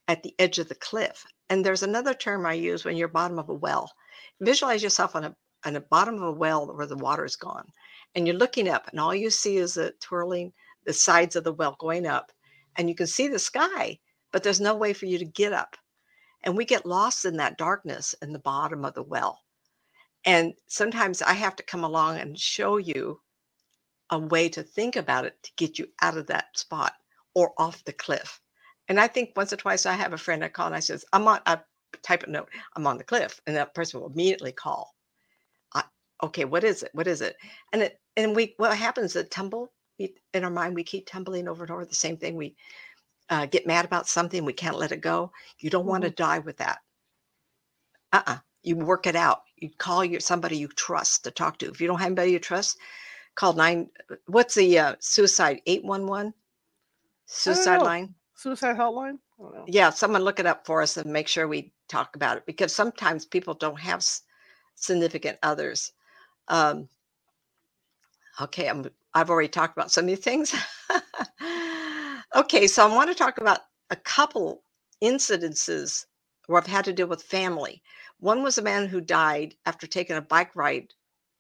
at the edge of the cliff, and there's another term I use when you're bottom of a well, visualize yourself on a on the bottom of a well where the water's gone, and you're looking up, and all you see is the twirling the sides of the well going up, and you can see the sky, but there's no way for you to get up. And we get lost in that darkness in the bottom of the well. And sometimes i have to come along and show you a way to think about it to get you out of that spot or off the cliff. And i think once or twice i have a friend i call and i says i'm on i type a note i'm on the cliff and that person will immediately call. I, okay what is it? What is it? And it and we what happens is tumble we, in our mind we keep tumbling over and over the same thing we uh, get mad about something we can't let it go you don't want to die with that. Uh-uh you work it out you call your somebody you trust to talk to if you don't have anybody you trust call nine what's the uh, suicide 811 suicide line Suicide hotline. Yeah someone look it up for us and make sure we talk about it because sometimes people don't have significant others. Um okay i'm i've already talked about so many things. *laughs* Okay so i want to talk about a couple incidences where i've had to deal with family. One was a man who died after taking a bike ride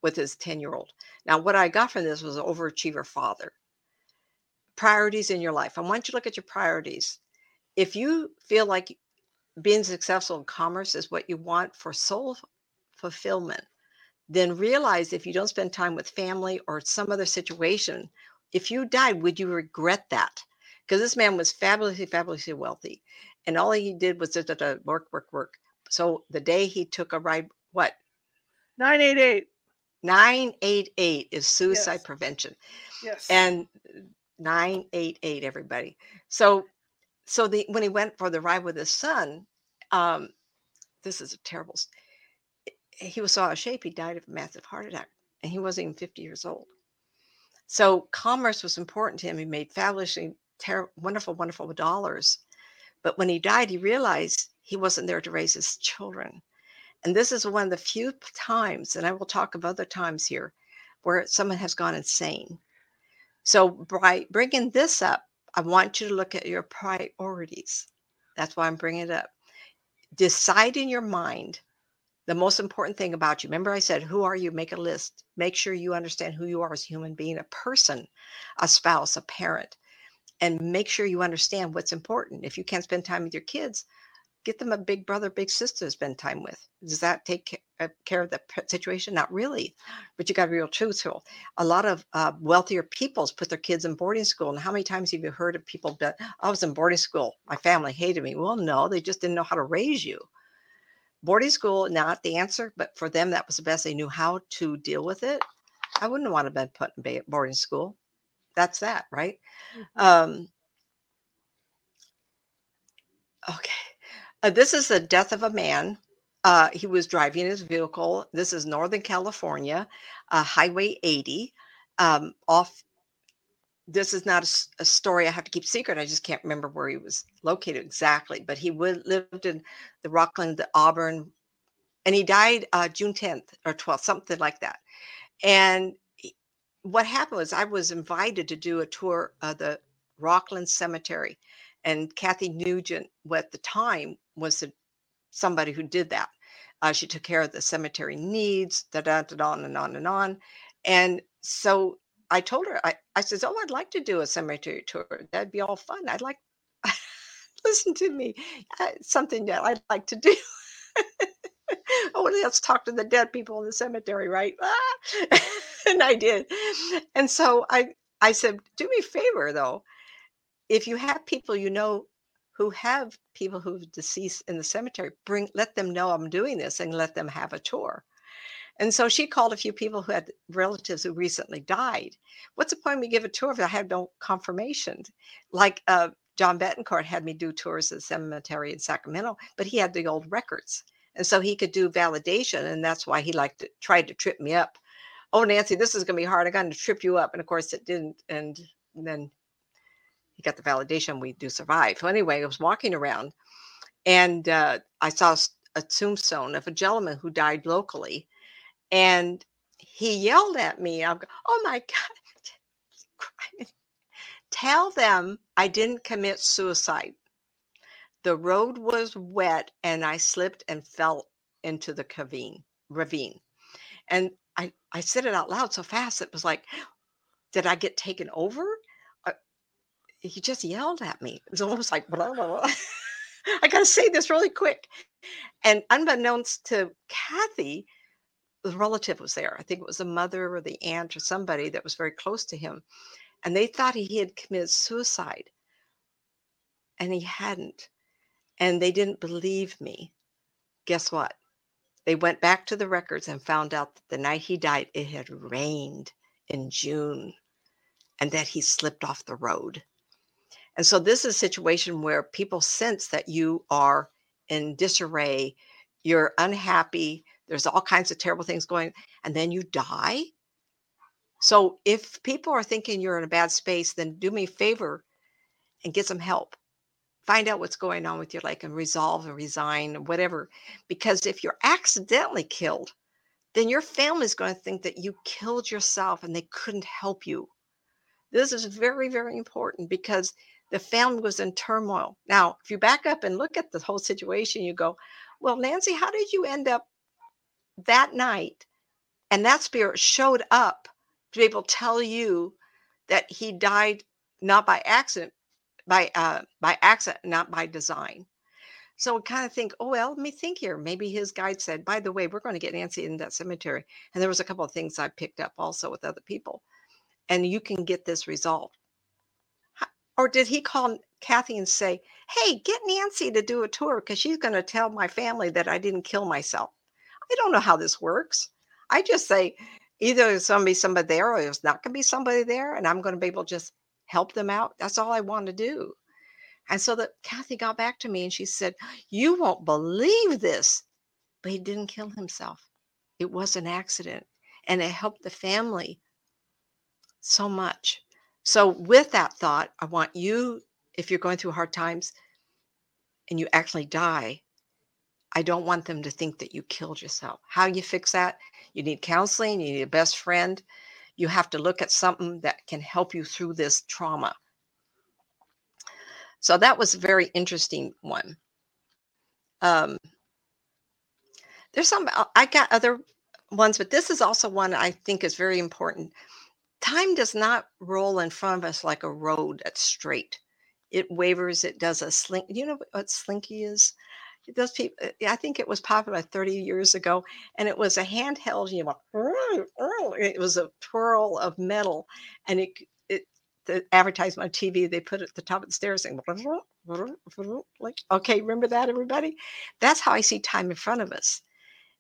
with his 10 year old now what i got from this was an overachiever father priorities in your life i want you to look at your priorities if you feel like being successful in commerce is what you want for soul fulfillment, then realize if you don't spend time with family or some other situation, if you died, would you regret that? Because this man was fabulously, fabulously wealthy. And all he did was just uh, work, work, work. So the day he took a ride, what? Nine eight eight. 988 is suicide Yes. prevention. Yes. and 988 everybody. So so the when he went for the ride with his son um this is a terrible he was so out of shape he died of a massive heart attack and he wasn't even 50 years old. So commerce was important to him he made fabulously ter- wonderful wonderful dollars but when he died he realized he wasn't there to raise his children. And this is one of the few times and i will talk of other times here where someone has gone insane so by bringing this up, I want you to look at your priorities. That's why I'm bringing it up. Decide in your mind the most important thing about you. Remember, I said, who are you? Make a list. Make sure you understand who you are as a human being, a person, a spouse, a parent. and make sure you understand what's important. If you can't spend time with your kids, get them a big brother, big sister to spend time with. Does that take care of the situation? Not really, but you got to be real truthful. A lot of uh, wealthier peoples put their kids in boarding school. And how many times have you heard of people that I was in boarding school? My family hated me. Well, no, they just didn't know how to raise you. Boarding school, not the answer, but for them, that was the best. They knew how to deal with it. I wouldn't want to have been put in boarding school. That's that, right? Mm-hmm. Um, okay. Uh, this is the death of a man. Uh, he was driving his vehicle. This is Northern California, uh, Highway 80, um, off. This is not a, a, story I have to keep secret. I just can't remember where he was located exactly, but he would, lived in the Rocklin, the Auburn, and he died uh, June 10th or 12th, something like that. And what happened was I was invited to do a tour of the Rocklin Cemetery and Kathy Nugent, at the time, was the, somebody who did that. Uh, she took care of the cemetery needs, da da da on and on and on. And so I told her, I, I says, Oh, I'd like to do a cemetery tour. That'd be all fun. I'd like, *laughs* listen to me, uh, something that I'd like to do. *laughs* oh, let's talk to the dead people in the cemetery, right? Ah! *laughs* and I did. And so I, I said, do me a favor though if you have people you know who have people who've deceased in the cemetery, bring let them know I'm doing this and let them have a tour. And so she called a few people who had relatives who recently died. What's the point me give a tour if I have no confirmation? Like uh, John Betancourt had me do tours of the cemetery in Sacramento, but he had the old records. And so he could do validation. And that's why he liked to tried to trip me up. Oh, Nancy, this is going to be hard. I'm going to trip you up. And of course it didn't. And then he got the validation we do survive. So anyway, I was walking around and uh, I saw a tombstone of a gentleman who died locally. And he yelled at me, I'm, oh my God, *laughs* tell them I didn't commit suicide. The road was wet and I slipped and fell into the ravine. ravine. And I, I said it out loud so fast, it was like, did I get taken over? He just yelled at me. It was almost like, blah, blah, blah. *laughs* I got to say this really quick. And unbeknownst to Kathy, the relative was there. I think it was the mother or the aunt or somebody that was very close to him. And they thought he had committed suicide. And he hadn't. And they didn't believe me. Guess what? They went back to the records and found out that the night he died, it had rained in June and that he slipped off the road. And so this is a situation where people sense that you are in disarray, you're unhappy, there's all kinds of terrible things going, and then you die. So if people are thinking you're in a bad space, then do me a favor and get some help. Find out what's going on with your life and resolve and resign, whatever. Because if you're accidentally killed, then your family is going to think that you killed yourself and they couldn't help you. This is very, very important because the family was in turmoil. Now, if you back up and look at the whole situation, you go, Well, Nancy, how did you end up that night? And that spirit showed up to be able to tell you that he died not by accident, by uh, by accident, not by design. So we kind of think, oh well, let me think here. Maybe his guide said, by the way, we're going to get Nancy in that cemetery. And there was a couple of things I picked up also with other people. And you can get this resolved. Or did he call Kathy and say, Hey, get Nancy to do a tour because she's going to tell my family that I didn't kill myself? I don't know how this works. I just say either there's going to be somebody there or there's not going to be somebody there, and I'm going to be able to just help them out. That's all I want to do. And so that Kathy got back to me and she said, You won't believe this. But he didn't kill himself. It was an accident. And it helped the family so much. So, with that thought, I want you, if you're going through hard times and you actually die, I don't want them to think that you killed yourself. How you fix that? You need counseling, you need a best friend. You have to look at something that can help you through this trauma. So that was a very interesting one. Um, there's some, I got other ones, but this is also one I think is very important time does not roll in front of us like a road that's straight. It wavers, it does a slink. You know what slinky is? Those people, uh, I think it was popular 30 years ago, and it was a handheld, you know, it was a twirl of metal, and it, it the advertisement on TV, they put it at the top of the stairs and like, okay, remember that, everybody? That's how I see time in front of us.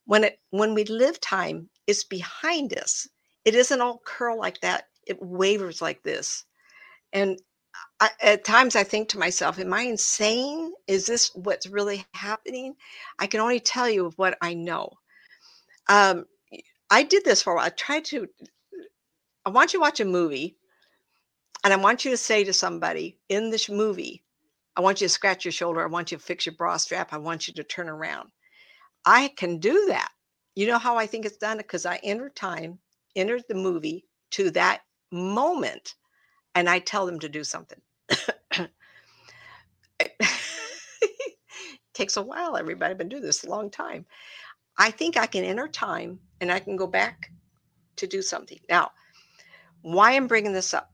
When it when we live time, it's behind us. It isn't all curl like that. It wavers like this. And I, at times I think to myself, am I insane? Is this what's really happening? I can only tell you what I know. Um, I did this for a while. I tried to, I want you to watch a movie and I want you to say to somebody in this movie, I want you to scratch your shoulder. I want you to fix your bra strap. I want you to turn around. I can do that. You know how I think it's done? Because I enter time, enter the movie to that moment, and I tell them to do something. *laughs* takes a while, everybody. I've been doing this a long time. I think I can enter time and I can go back to do something. Now, why I'm bringing this up,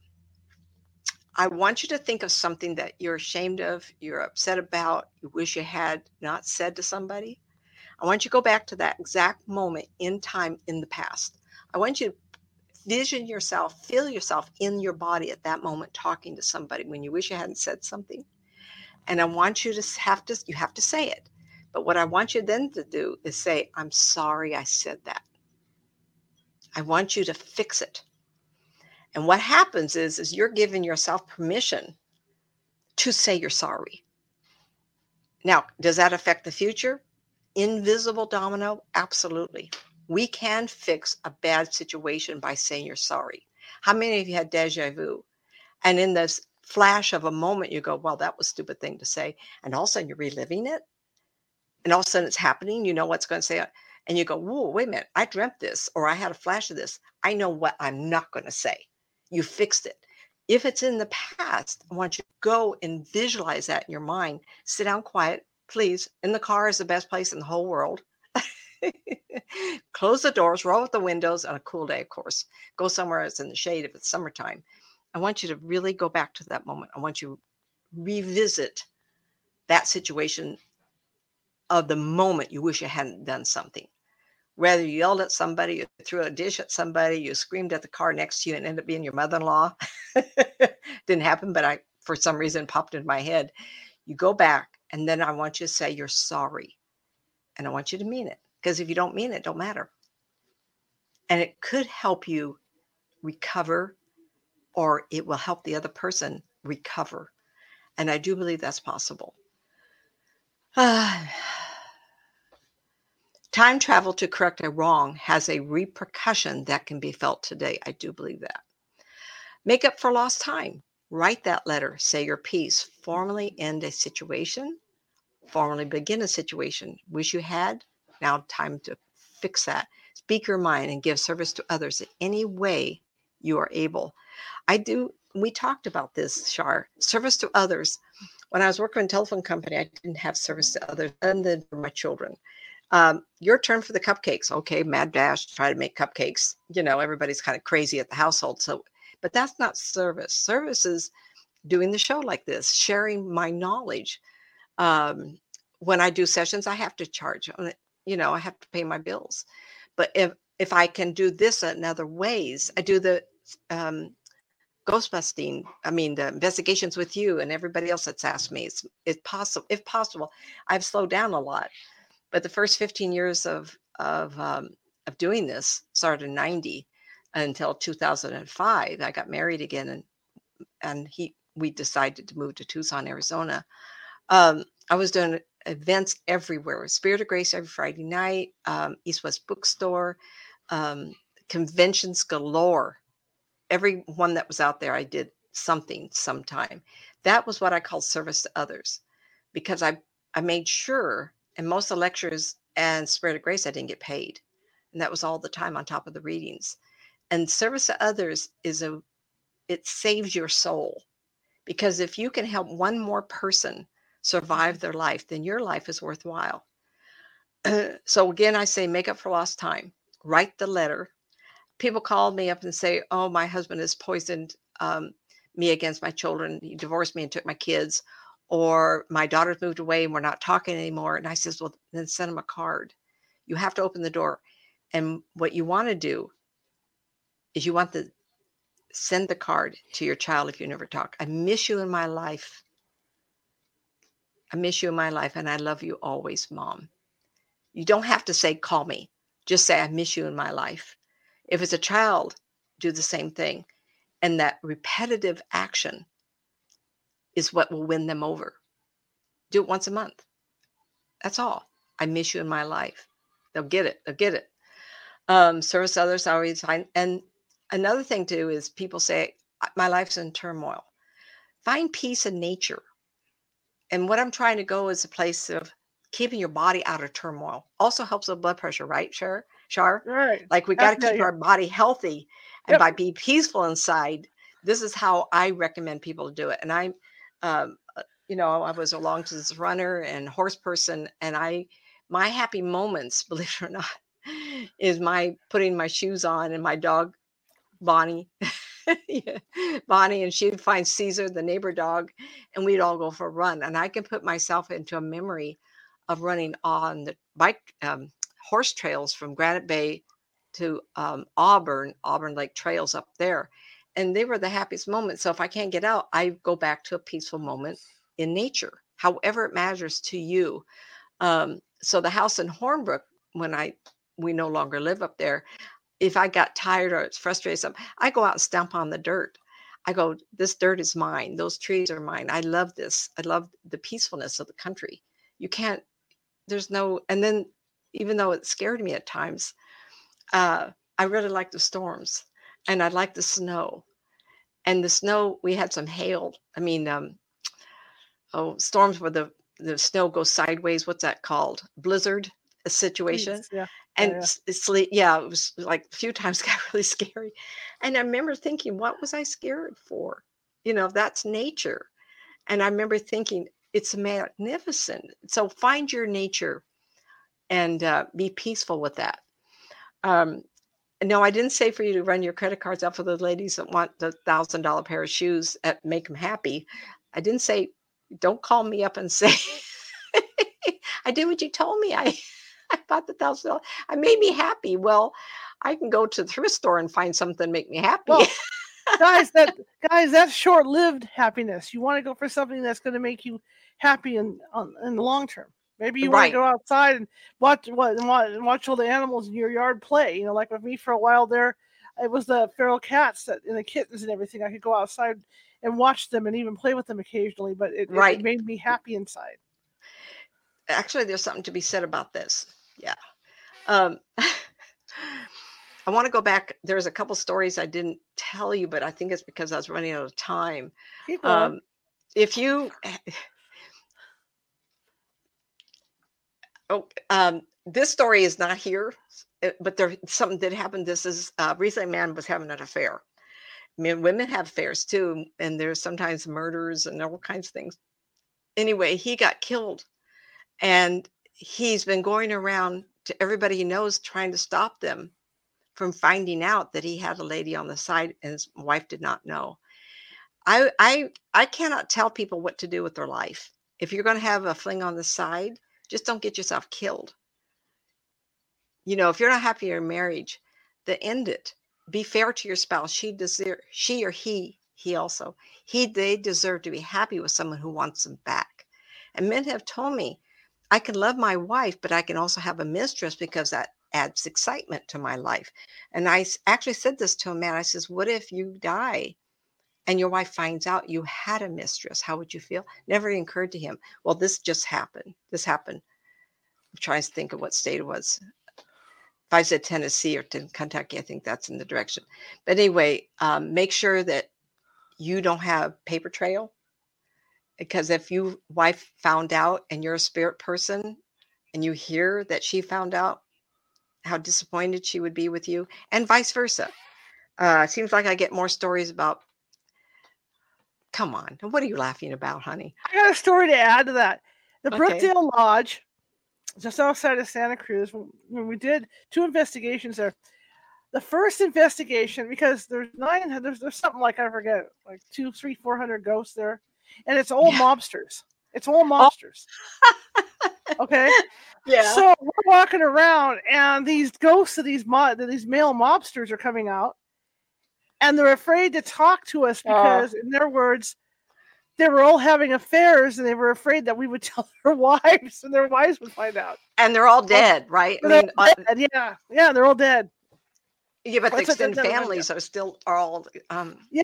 I want you to think of something that you're ashamed of, you're upset about, you wish you had not said to somebody. I want you to go back to that exact moment in time in the past. I want you to vision yourself, feel yourself in your body at that moment talking to somebody when you wish you hadn't said something. And I want you to have to, you have to say it. But what I want you then to do is say, I'm sorry I said that. I want you to fix it. And what happens is, is you're giving yourself permission to say you're sorry. Now, does that affect the future? invisible domino? Absolutely. We can fix a bad situation by saying you're sorry. How many of you had deja vu? And in this flash of a moment, you go, well, that was a stupid thing to say. And all of a sudden you're reliving it. And all of a sudden it's happening. You know what's going to say. And you go, whoa, wait a minute. I dreamt this or I had a flash of this. I know what I'm not going to say. You fixed it. If it's in the past, I want you to go and visualize that in your mind. Sit down quiet, please. In the car is the best place in the whole world. *laughs* Close the doors, roll up the windows on a cool day, of course. Go somewhere that's in the shade if it's summertime. I want you to really go back to that moment. I want you to revisit that situation of the moment you wish you hadn't done something. Whether you yelled at somebody, you threw a dish at somebody, you screamed at the car next to you and ended up being your mother-in-law. *laughs* Didn't happen, but I for some reason popped into my head. You go back and then I want you to say you're sorry. And I want you to mean it. Because if you don't mean it, it don't matter. And it could help you recover or it will help the other person recover. And I do believe that's possible. Uh, *sighs* time travel to correct a wrong has a repercussion that can be felt today. I do believe that. Make up for lost time. Write that letter, say your piece, formally end a situation, formally begin a situation. Wish you had, now time to fix that. Speak your mind and give service to others in any way you are able. I do, we talked about this, Shar, service to others. When I was working in a telephone company, I didn't have service to others other than for my children. Um, your turn for the cupcakes. Okay, mad dash, try to make cupcakes. You know, everybody's kind of crazy at the household. So but that's not service. Service is doing the show like this, sharing my knowledge. Um, when I do sessions, I have to charge. You know, I have to pay my bills. But if if I can do this in other ways, I do the um, ghost busting. I mean, the investigations with you and everybody else that's asked me. It's, it's possible, if possible. I've slowed down a lot, but the first 15 years of of um, of doing this started in 90 until 2005. I got married again, and and he we decided to move to Tucson, Arizona. Um, I was doing events everywhere. Spirit of Grace every Friday night, um, East West Bookstore, um, conventions galore. Every one that was out there, I did something sometime. That was what I called service to others, because I I made sure, and most of the lectures and Spirit of Grace, I didn't get paid, and that was all the time on top of the readings and service to others is a it saves your soul because if you can help one more person survive their life then your life is worthwhile *clears throat* so again i say make up for lost time write the letter people call me up and say, "Oh, my husband has poisoned um, me against my children. He divorced me and took my kids." Or my daughter's moved away and we're not talking anymore. And I says, Well, then send him a card. You have to open the door. And what you want to do is you want to send the card to your child if you never talk. I miss you in my life. I miss you in my life and I love you always, mom. You don't have to say, call me. Just say, I miss you in my life. If it's a child, do the same thing. And that repetitive action is what will win them over. Do it once a month. That's all. I miss you in my life. They'll get it. They'll get it. Um, service others always find. And another thing too is people say, my life's in turmoil. Find peace in nature. And what I'm trying to go is a place of keeping your body out of turmoil. Also helps with blood pressure, right, Shar? Shar? Right. Like we got to keep our body healthy and Yep. by being peaceful inside. This is how I recommend people to do it. And I'm, um, uh, you know, I was a long distance runner and horse person, and I, my happy moments, *laughs* believe it or not, is my putting my shoes on and my dog, Bonnie, *laughs* *laughs* yeah, Bonnie, and she'd find Caesar, the neighbor dog, and we'd all go for a run. And I can put myself into a memory of running on the bike um, horse trails from Granite Bay to um, Auburn, Auburn Lake trails up there. And they were the happiest moments. So if I can't get out, I go back to a peaceful moment in nature, however it matters to you. Um, so the house in Hornbrook, when I we no longer live up there, if I got tired or it's frustrated, something, I go out and stomp on the dirt. I go, this dirt is mine. Those trees are mine. I love this. I love the peacefulness of the country. You can't. There's no. And then, even though it scared me at times, uh, I really like the storms, and I like the snow. And the snow, we had some hail. I mean, um, oh, storms where the the snow goes sideways. What's that called? Blizzard situation Yeah. And yeah. s- it's le- yeah it was like a few times *laughs* got really scary. And i remember thinking what was i scared for? You know that's nature. And i remember thinking it's magnificent. So find your nature and uh, be peaceful with that. Um, no i didn't say for you to run your credit cards out for the ladies that want the thousand dollar pair of shoes at make them happy. I didn't say don't call me up and say *laughs* i did what you told me. I *laughs* I bought the thousand dollars. I made me happy. Well, I can go to the thrift store and find something to make me happy. Well, *laughs* guys, that guys, that's short-lived happiness. You want to go for something that's going to make you happy in on, in the long term. Maybe you want to go outside and watch what and watch, and watch all the animals in your yard play. You know, like with me for a while there, it was the feral cats that and the kittens and everything. I could go outside and watch them and even play with them occasionally, but it, it- Right. it made me happy inside. Actually, there's something to be said about this. Yeah. Um, *laughs* I want to go back. There's a couple stories I didn't tell you, but I think it's because I was running out of time. Um, if you, oh, um, this story is not here, uh, but there something did happen. This is uh, recently, a man was having an affair. I mean, women have affairs too, and there's sometimes murders and all kinds of things. Anyway, he got killed, and he's been going around to everybody he knows trying to stop them from finding out that he had a lady on the side and his wife did not know. I I I cannot tell people what to do with their life. If you're going to have a fling on the side, just don't get yourself killed. You know, if you're not happy in your marriage, then end it. Be fair to your spouse. She deserve she or he he also he they deserve to be happy with someone who wants them back. And men have told me, I can love my wife, but I can also have a mistress because that adds excitement to my life. And I actually said this to a man. I says, "What if you die and your wife finds out you had a mistress? How would you feel?" Never occurred to him. Well, this just happened. This happened. I'm trying to think of what state it was. If I said Tennessee or Kentucky, I think that's in the direction. But anyway, um, make sure that you don't have paper trail because if you wife found out and you're a spirit person and you hear that she found out how disappointed she would be with you and vice versa uh seems like i get more stories about come on what are you laughing about honey I got a story to add to that. The Okay. Brookdale Lodge, just outside of Santa Cruz, when we did two investigations there, the first investigation because there's nine there's there's something like I forget like two three four hundred ghosts there, and it's all Yeah. mobsters. It's all *laughs* mobsters. okay, Yeah. so we're walking around, and these ghosts of these mo- these male mobsters are coming out, and they're afraid to talk to us Oh. because, in their words, they were all having affairs, and they were afraid that we would *laughs* tell their wives, and their wives would find out. and they're all dead, right? I mean, yeah, yeah, they're all dead. yeah, but the What's it- extended families are still are all. Um, Yeah.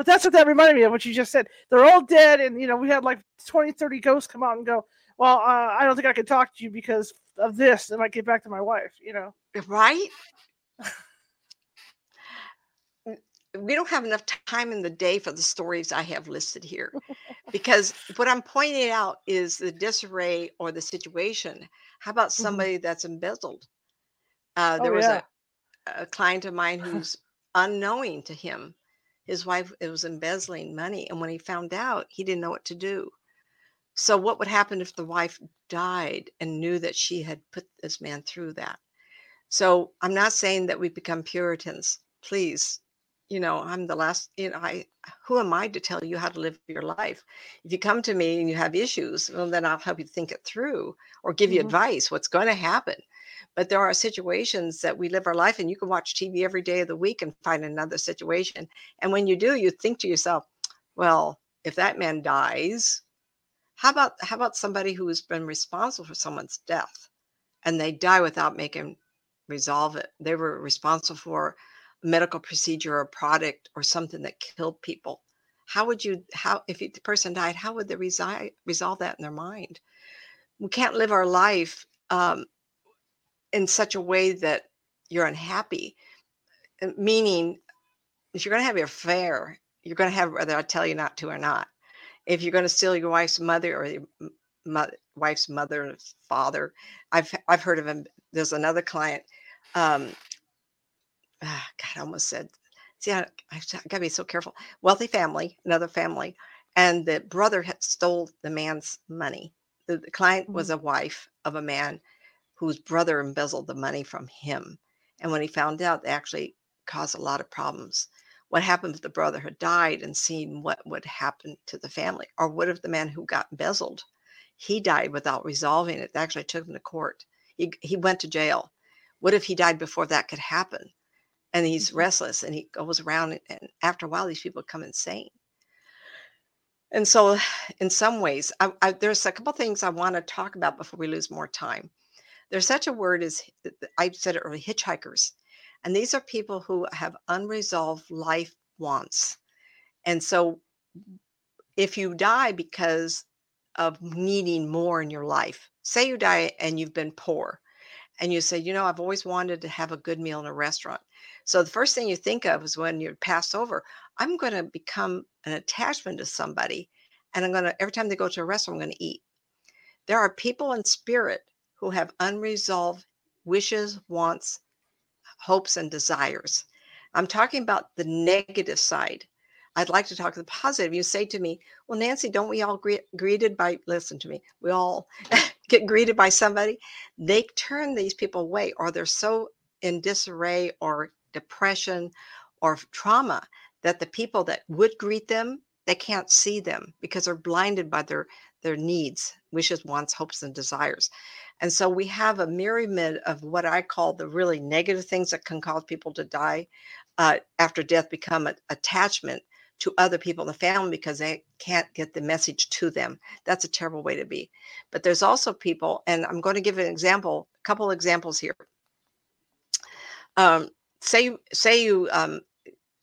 But that's what that reminded me of what you just said. They're all dead, and you know, we had like 20, 30 ghosts come out and go, Well, uh, I don't think I can talk to you because of this. And I get back to my wife, you know. right? *laughs* We don't have enough time in the day for the stories I have listed here *laughs* because what I'm pointing out is the disarray or the situation. How about somebody that's embezzled? Uh, Oh, there was yeah. a, a client of mine *laughs* who's unknowing to him. His wife it was embezzling money, and when he found out, he didn't know what to do. So, what would happen if the wife died and knew that she had put this man through that? So, I'm not saying that we become Puritans. Please, you know, I'm the last, you know, I, who am I to tell you how to live your life? If you come to me and you have issues, well, then I'll help you think it through or give you Mhm. advice what's going to happen. But there are situations that we live our life, and you can watch TV every day of the week and find another situation. And when you do, you think to yourself, well, if that man dies, how about how about somebody who has been responsible for someone's death and they die without making resolve it? They were responsible for a medical procedure or product or something that killed people. How would you how if the person died, how would they resi- resolve that in their mind? We can't live our life um, in such a way that you're unhappy. Meaning, if you're going to have your affair, you're going to have whether I tell you not to or not. If you're going to steal your wife's mother or your m- mo- wife's mother and father, I've I've heard of him. There's another client. Um, ah, God, I almost said. See, I, I got to be so careful. Wealthy family, another family, and the brother had stole the man's money. The, the client was a wife of a man whose brother embezzled the money from him. And when he found out, they actually caused a lot of problems. What happened if the brother had died and seen what would happen to the family? Or what if the man who got embezzled, he died without resolving it? They actually took him to court. He, he went to jail. What if he died before that could happen? And he's Mhm. restless and he goes around, and, and after a while, these people come insane. And so, in some ways, I, I, there's a couple things I want to talk about before we lose more time. There's such a word as I said it earlier, hitchhikers. And these are people who have unresolved life wants. And so if you die because of needing more in your life, say you die and you've been poor and you say, you know, I've always wanted to have a good meal in a restaurant. So the first thing you think of is when you're passed over, I'm going to become an attachment to somebody and I'm going to, every time they go to a restaurant, I'm going to eat. There are people in spirit who have unresolved wishes, wants, hopes, and desires. I'm talking about the negative side. I'd like to talk to the positive. You say to me, Well, Nancy, don't we all gre- greeted by, listen to me, we all *laughs* get greeted by somebody? They turn these people away, or they're so in disarray or depression or trauma that the people that would greet them, they can't see them because they're blinded by their their needs, wishes, wants, hopes, and desires. And so we have a myriad of what I call the really negative things that can cause people to die uh, after death become an attachment to other people in the family because they can't get the message to them. That's a terrible way to be. But there's also people, and I'm going to give an example, a couple examples here. Um, say say you um,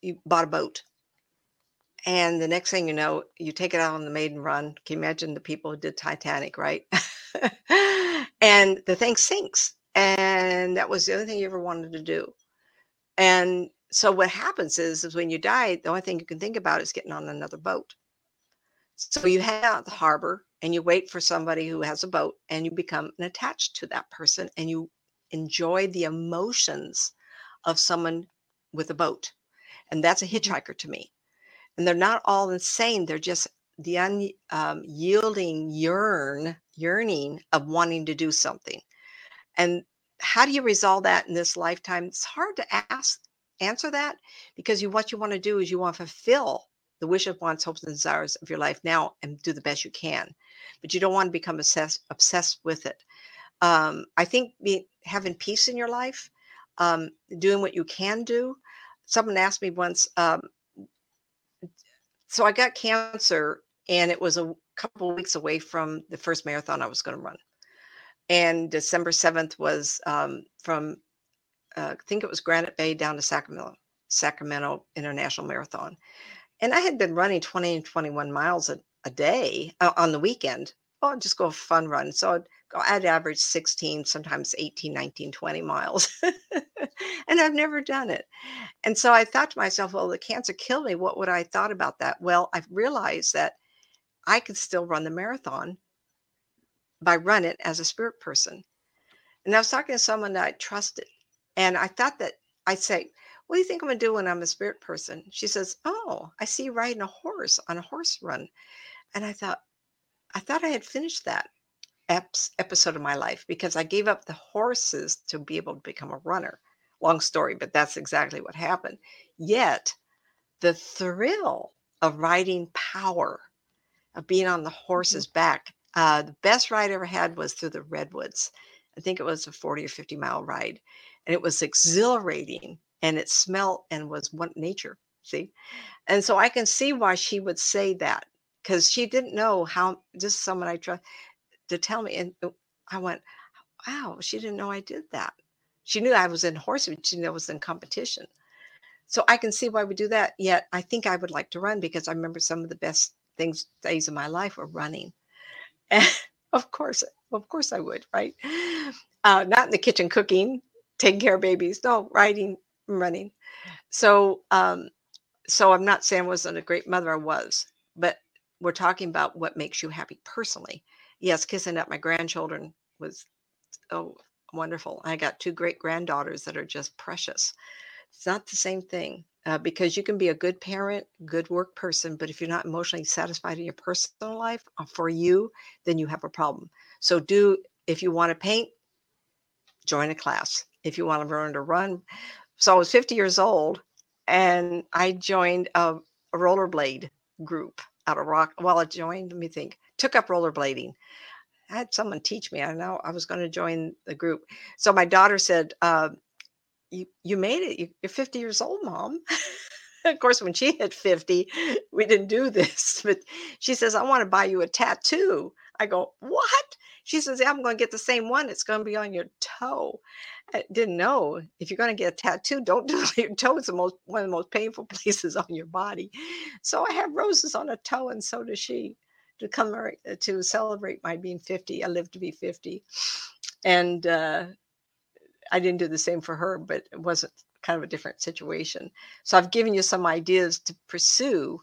you bought a boat, and the next thing you know, you take it out on the maiden run. Can you imagine the people who did Titanic, right? *laughs* *laughs* and the thing sinks, and that was the only thing you ever wanted to do. And so what happens is, is when you die, the only thing you can think about is getting on another boat. So you head out the harbor and you wait for somebody who has a boat, and you become attached to that person, and you enjoy the emotions of someone with a boat. And that's a mm-hmm. hitchhiker to me. And they're not all insane. They're just the unyielding um, yearn, yearning of wanting to do something. And how do you resolve that in this lifetime? It's hard to ask answer that because you what you want to do is you want to fulfill the wishes, wants, hopes, and desires of your life now and do the best you can. But you don't want to become obsessed obsessed with it. Um, I think be, having peace in your life, um, doing what you can do. Someone asked me once. Um, so I got cancer, and it was a couple weeks away from the first marathon I was going to run. And December seventh was um, from uh, I think it was Granite Bay down to Sacramento, Sacramento International Marathon. And I had been running 20 and 21 miles a, a day uh, on the weekend. Oh, I'd just go for fun run. So I'd, go, I'd average 16, sometimes 18, 19, 20 miles. *laughs* and I've never done it. And so I thought to myself, well, the cancer killed me. What would I thought about that? Well, I've realized that I could still run the marathon by run it as a spirit person. And I was talking to someone that I trusted and I thought that I'd say, What do you think I'm to do when I'm a spirit person? She says, Oh, I see you riding a horse on a horse run. And I thought, I thought I had finished that episode of my life because I gave up the horses to be able to become a runner. Long story, but that's exactly what happened. Yet, the thrill of riding power, of being on the mm-hmm. horse's back, uh, the best ride I ever had was through the redwoods. I think it was a 40 or 50 mile ride and it was exhilarating and it smelled and was one nature see and so i can see why she would say that because she didn't know how just someone i trust to tell me and uh, i went wow she didn't know i did that she knew i was in horse but she knew i was in competition so i can see why we do that yet i think i would like to run because i remember some of the best things days of my life were running and *laughs* of course of course i would right uh, not in the kitchen cooking taking care of babies. No, riding, running. So, um, so I'm not saying I wasn't a great mother. I was, but we're talking about what makes you happy personally. Yes, kissing up my grandchildren was oh wonderful. I got two great granddaughters that are just precious. It's not the same thing uh, because you can be a good parent, good work person, but if you're not emotionally satisfied in your personal life uh, for you, then you have a problem. So do if you want to paint, join a class if you want to learn to run. So I was 50 years old and I joined a, a rollerblade group out of rock. Well, I joined, let me think, took up rollerblading. I had someone teach me. I know I was going to join the group. So my daughter said, uh, you, you made it. You, you're 50 years old, mom. *laughs* of course, when she hit 50, we didn't do *laughs* this, but she says, I want to buy you a tattoo. I go, What? She says, yeah, I'm going to get the same one. It's going to be on your toe. I didn't know if you're going to get a tattoo, don't *laughs* do it. Your toe is the most one of the most painful places on your body. So I have roses on a toe, and so does she. To come to celebrate my being 50, I live to be 50, and uh, I didn't do the same for her, but it wasn't kind of a different situation. So I've given you some ideas to pursue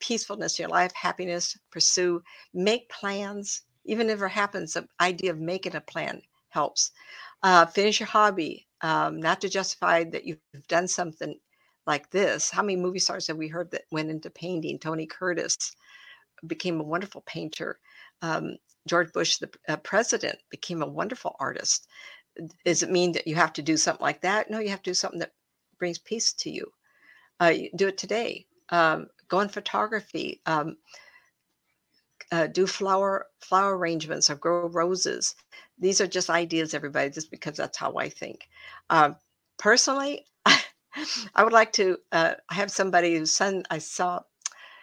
peacefulness in your life, happiness, pursue, make plans. Even if it happens, the idea of making a plan helps. Uh, finish your hobby, um, not to justify that you've done something like this. How many movie stars have we heard that went into painting? Tony Curtis became a wonderful painter. Um, George Bush, the uh, president, became a wonderful artist. Does it mean that you have to do something like that? No, you have to do something that brings peace to you. Uh, you do it today. Um, go in photography. Um, uh, do flower flower arrangements or grow roses. These are just ideas, everybody, just because that's how I think. Um, personally, *laughs* I would like to uh, have somebody whose son I saw.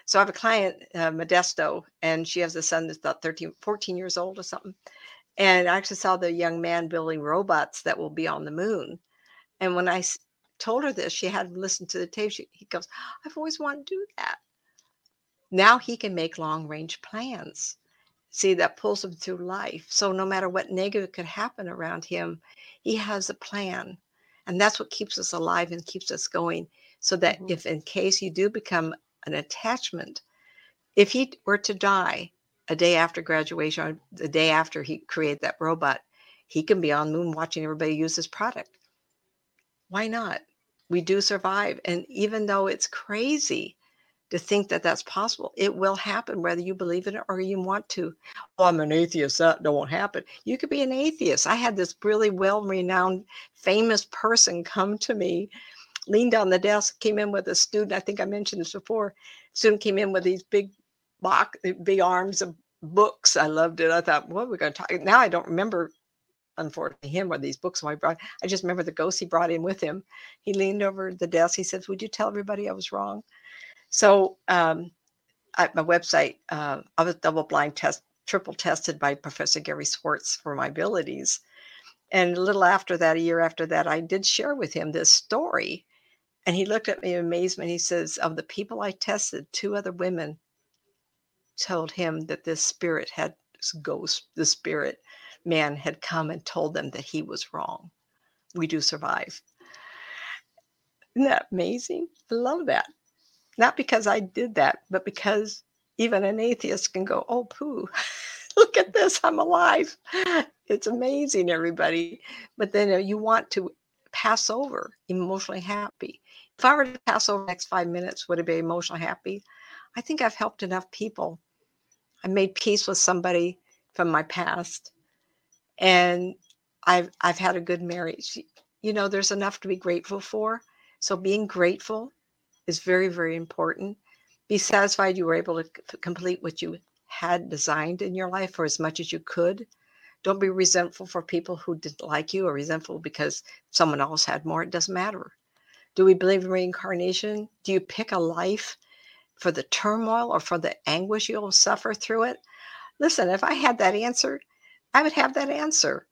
So I have a client, uh, Modesto, and she has a son that's about 13, 14 years old or something. And I actually saw the young man building robots that will be on the moon. And when I told her this, she had listened to the tape. She, he goes, I've always wanted to do that. Now he can make long range plans. See, that pulls him through life. So no matter what negative could happen around him, he has a plan. And that's what keeps us alive and keeps us going. So that mm-hmm. if, in case you do become an attachment, if he were to die a day after graduation the day after he created that robot, he can be on moon watching everybody use his product. Why not? We do survive. And even though it's crazy, to think that that's possible. It will happen whether you believe in it or you want to. I'm an atheist. That won't happen. You could be an atheist. I had this really well renowned, famous person come to me, leaned on the desk, came in with a student. I think I mentioned this before. Student came in with these big box, big arms of books. I loved it. I thought, what are we going to talk? Now I don't remember unfortunately him or these books I brought. I just remember the ghost he brought in with him. He leaned over the desk. He says, Would you tell everybody I was wrong? So um, at my website, uh, I was double blind test, triple tested by Professor Gary Schwartz for my abilities. And a little after that, a year after that, I did share with him this story. And he looked at me in amazement. He says, Of the people I tested, two other women told him that this spirit had this ghost, the spirit man had come and told them that he was wrong. We do survive. Isn't that amazing? I love that not because I did that, but because even an atheist can go, oh, poo, *laughs* look at this, I'm alive. It's amazing, everybody. But then uh, you want to pass over emotionally happy. If I were to pass over the next five minutes, would it be emotionally happy? I think I've helped enough people. I made peace with somebody from my past, and I've I've had a good marriage. You know, there's enough to be grateful for. So being grateful is very, very important. Be satisfied you were able to complete what you had designed in your life for as much as you could. Don't be resentful for people who didn't like you or resentful because someone else had more. It doesn't matter. Do we believe in reincarnation? Do you pick a life for the turmoil or for the anguish you'll suffer through it? Listen, if I had that answer, I would have that answer.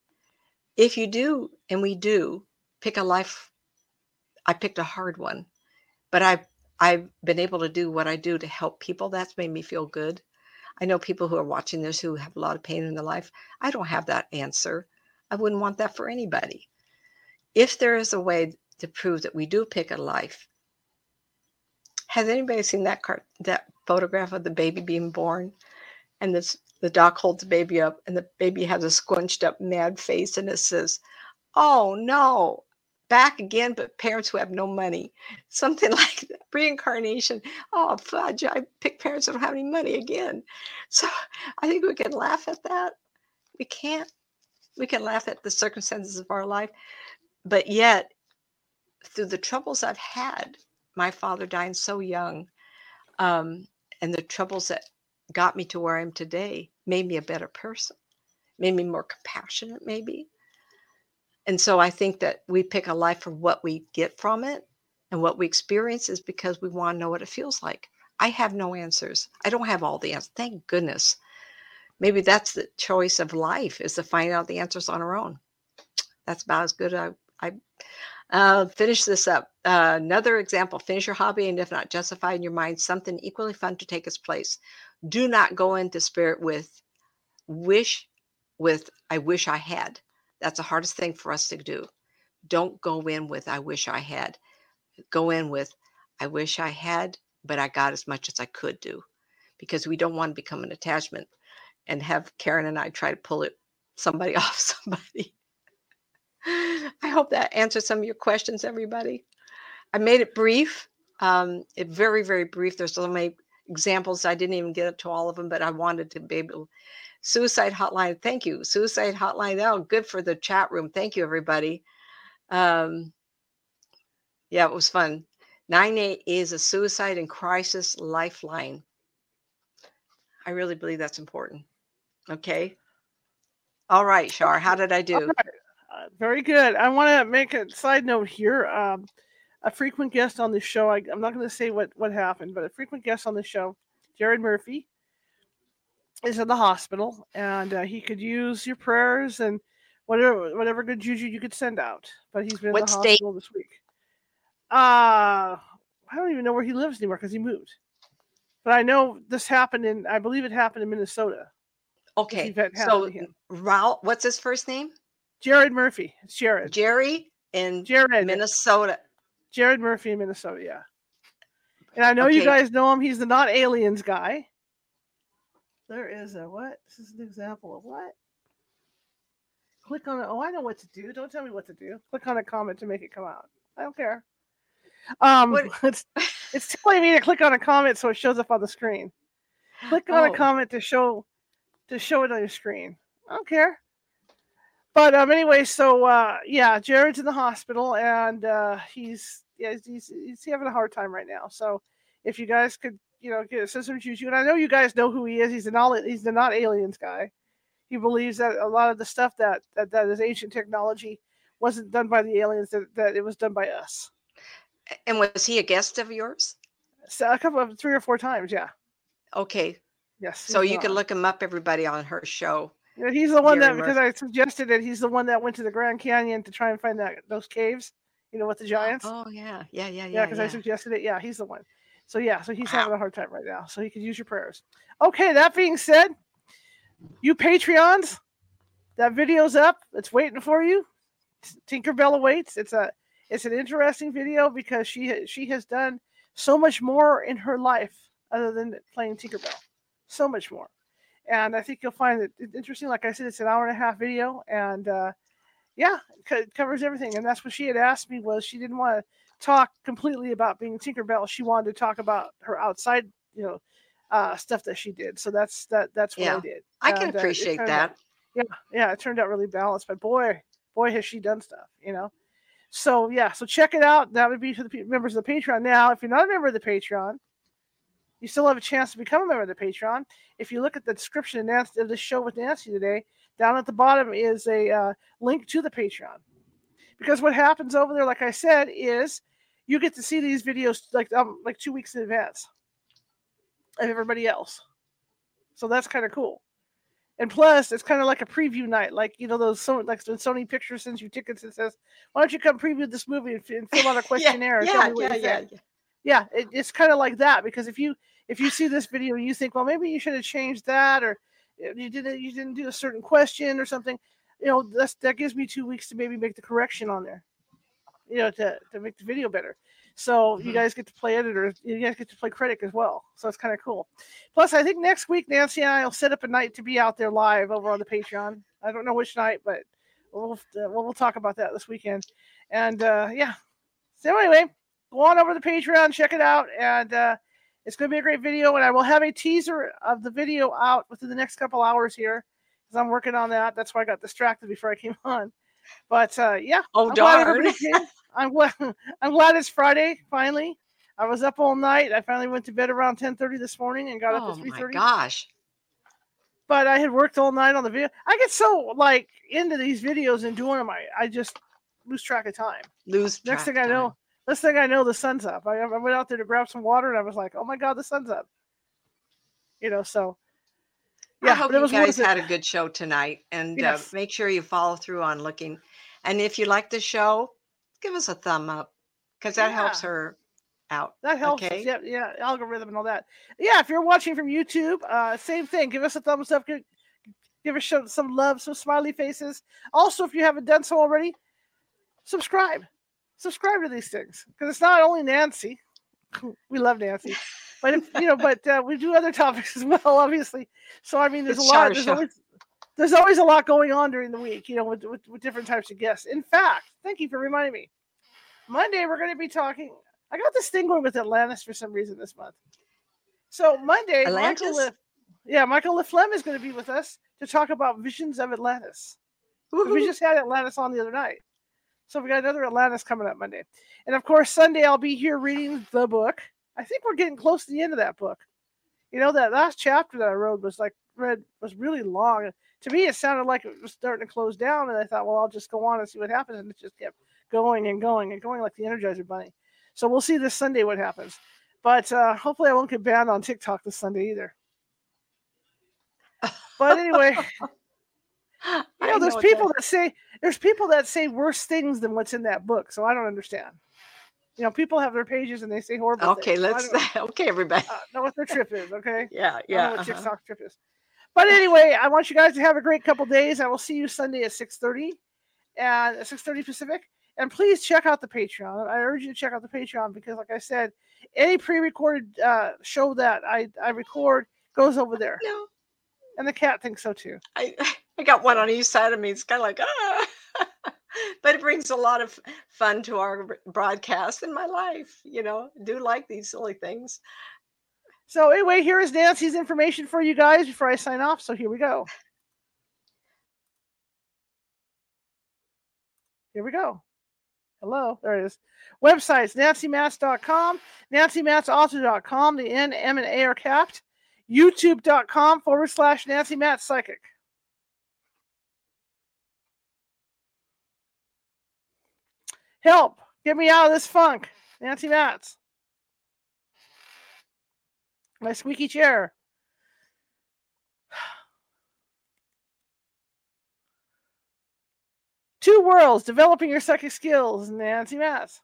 If you do, and we do, pick a life, I picked a hard one but I've I've been able to do what I do to help people. That's made me feel good. I know people who are watching this who have a lot of pain in their life. I don't have that answer. I wouldn't want that for anybody. If there is a way to prove that we do pick a life, has anybody seen that cart, that photograph of the baby being born, and this the doc holds the baby up, and the baby has a squinched up mad face, and it says, "Oh no, back again, but parents who have no money. Something *laughs* like that. Reincarnation. Oh, fudge. I pick parents that don't have any money again. So I think we can laugh at that. We can't. We can laugh at the circumstances of our life. But yet, through the troubles I've had, my father dying so young, um, and the troubles that got me to where I am today made me a better person, made me more compassionate, maybe and so I think that we pick a life for what we get from it and what we experience is because we want to know what it feels like. I have no answers. I don't have all the answers. Thank goodness. Maybe that's the choice of life is to find out the answers on our own. That's about as good. I, I uh, finish this up. Uh, another example: finish your hobby, and if not, justify in your mind something equally fun to take its place. Do not go into spirit with wish, with I wish I had. That's the hardest thing for us to do. Don't go in with, I wish I had. Go in with, I wish I had, but I got as much as I could do because we don't want to become an attachment and have Karen and I try to pull it somebody *laughs* off somebody. I hope that answers some of your questions, everybody. I made it brief, um, it very, very brief. There's so many examples. I didn't even get to all of them, but I wanted to be able Suicide hotline. Thank you. Suicide hotline. Oh, good for the chat room. Thank you, everybody. Um, yeah, it was fun. Nine eight is a suicide and crisis lifeline. I really believe that's important. Okay. All right, Shar, how did I do? Very good. I want to make a side note here. Um, a frequent guest on the show, I, am not going to say what, what happened, but a frequent guest on the show, Jared Murphy, is in the hospital, and uh, he could use your prayers and whatever whatever good juju you could send out. But he's been what in the state? hospital this week. Uh I don't even know where he lives anymore because he moved. But I know this happened in I believe it happened in Minnesota. Okay. So Ralph, what's his first name? Jared Murphy. It's Jared. Jerry in Jared Minnesota. Jared Murphy in Minnesota, yeah. And I know okay. you guys know him. He's the not aliens guy. There is a what? This is an example of what? Click on it. Oh, I know what to do. Don't tell me what to do. Click on a comment to make it come out. I don't care. Um, What- *laughs* it's it's telling me to click on a comment so it shows up on the screen. Click on Oh. a comment to show to show it on your screen. I don't care. But um, anyway, so uh, yeah, Jared's in the hospital and uh, he's yeah he's, he's having a hard time right now. So if you guys could you know get a system choose you, and I know you guys know who he is. He's the not he's the not aliens guy. He believes that a lot of the stuff that that, that is ancient technology wasn't done by the aliens; that, that it was done by us. And was he a guest of yours? So a couple of three or four times, yeah. Okay. Yes. So you can look him up, everybody, on her show. Yeah, he's the one that because I suggested it. He's the one that went to the Grand Canyon to try and find that those caves. You know, with the giants. Oh, yeah. Yeah, yeah, yeah, yeah. because I suggested it. Yeah, he's the one. So yeah, so he's Wow. having a hard time right now. So he could use your prayers. Okay, that being said, you Patreons, that video's up. It's waiting for you. Tinkerbell awaits. It's a it's an interesting video because she she has done so much more in her life other than playing Tinkerbell. So much more. And I think you'll find it interesting. Like I said, it's an hour and a half video, and uh, yeah, it covers everything. And that's what she had asked me was she didn't want to talk completely about being Tinkerbell. She wanted to talk about her outside, you know, uh, stuff that she did. So that's that. That's what Yeah. I did. I And, can uh, it appreciate out- that. yeah, yeah, it turned out really balanced. But boy, boy, has she done stuff, you know. So yeah, so check it out. That would be for the members of the Patreon. Now, if you're not a member of the Patreon, you still have a chance to become a member of the Patreon. If you look at the description of, Nancy, of the show with Nancy today, down at the bottom is a uh, link to the Patreon. Because what happens over there, like I said, is you get to see these videos like um, like two weeks in advance of everybody else. So that's kind of cool. And plus, it's kind of like a preview night, like you know those so like when Sony Pictures sends you tickets and says, "Why don't you come preview this movie and, and fill out a *laughs* questionnaire?" Yeah, yeah, yeah, yeah. yeah it, it's kind of like that because if you if you see this video and you think well maybe you should have changed that or uh, you didn't you didn't do a certain question or something. You know that's that gives me two weeks to maybe make the correction on there you know to, to make the video better. So you Mhm. guys get to play editor you guys get to play critic as well so it's kind of cool. Plus i think next week nancy and i will set up a night to be out there live over on the patreon. I don't know which night but we'll, uh, we'll, we'll talk about that this weekend. And uh yeah. So anyway go on over to the Patreon, check it out, and uh, it's going to be a great video. And I will have a teaser of the video out within the next couple hours here because I'm working on that. That's why I got distracted before I came *laughs* on. But uh, yeah, Oh, I'm glad darn. came. I'm glad. *laughs* I'm glad it's Friday finally. I was up all night. I finally went to bed around 10:30 this morning and got Oh, up at 3:30. Oh my 3:30 gosh. but I had worked all night on the video. I get so like into these videos and doing them, I, I just lose track of time. Lose Next thing I time. Next thing I know, the sun's up. I, I went out there to grab some water and I was like, oh my god, the sun's up. You know, so yeah, I hope but it you was guys had a good show tonight and Yes. uh, make sure you follow through on looking. And if you like the show, give us a thumb up because that helps her out. That helps. Okay. Yeah, yeah, algorithm and all that. Yeah, if you're watching from YouTube, uh, same thing. Give us a thumbs up. Give, give us some, some love, some smiley faces. Also, if you haven't done so already, subscribe. Subscribe to these things because it's not only Nancy. *laughs* we love Nancy, but if you know, but uh, we do other topics as well, *laughs* obviously. So I mean, there's It's a lot. There's always, there's always a lot going on during the week, you know, with, with, with different types of guests. In fact, thank you for reminding me. Monday we're going to be talking. I got this thing going with Atlantis for some reason this month. So Monday, Michael, Atlantis? Yeah, Michael LaFlemme is going to be with us to talk about visions of Atlantis. We just had Atlantis on the other night. So we got another Atlantis coming up Monday. And of course, Sunday I'll be here reading the book. I think we're getting close to the end of that book. You know, that last chapter that I wrote was like read was really long. To me, it sounded like it was starting to close down, and I thought, well, I'll just go on and see what happens. And it just kept going and going and going like the Energizer Bunny. So we'll see this Sunday what happens. But uh, hopefully, I won't get banned on TikTok this Sunday either. But anyway, *laughs* *gasps* you know, there's what people that- that say there's people that say worse things than what's in that book. So I don't understand. You know, people have their pages and they say horrible. Okay, things. let's. *laughs* Okay, everybody. uh, know what their trip is. Okay. *laughs* Yeah, yeah. know what uh-huh. TikTok trip is. But anyway, I want you guys to have a great couple days. I will see you Sunday at 6:30 and 6:30 Pacific. And please check out the Patreon. I urge you to check out the Patreon because, like I said, any pre-recorded uh, show that I, I record goes over there, No, and the cat thinks so too. I *laughs* I got one on each side of me. It's kind of like ah. *laughs* but it brings a lot of fun to our broadcast and my life. You know, do like these silly things. So anyway, here is Nancy's information for you guys before I sign off. So here we go. Here we go. Hello, there it is. Websites nancymatz.com, nancymatzauthor.com. The N, M, and A are capped. YouTube.com forward slash Nancy Matz Psychic. Help! Get me out of this funk. Nancy Matz. My squeaky chair. Two worlds, developing your psychic skills. Nancy Matz.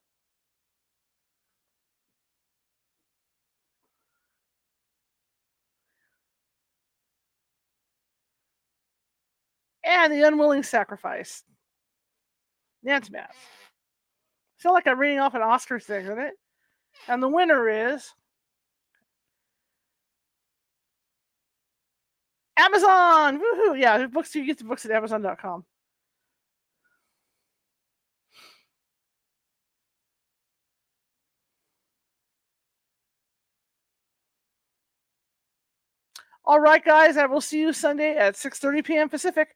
And the unwilling sacrifice. Nancy Matz. I feel like I'm reading off an Oscar thing, isn't it? And the winner is Amazon. Woohoo! Yeah, books you get the books at Amazon.com. All right, guys. I will see you Sunday at 6:30 p.m. Pacific.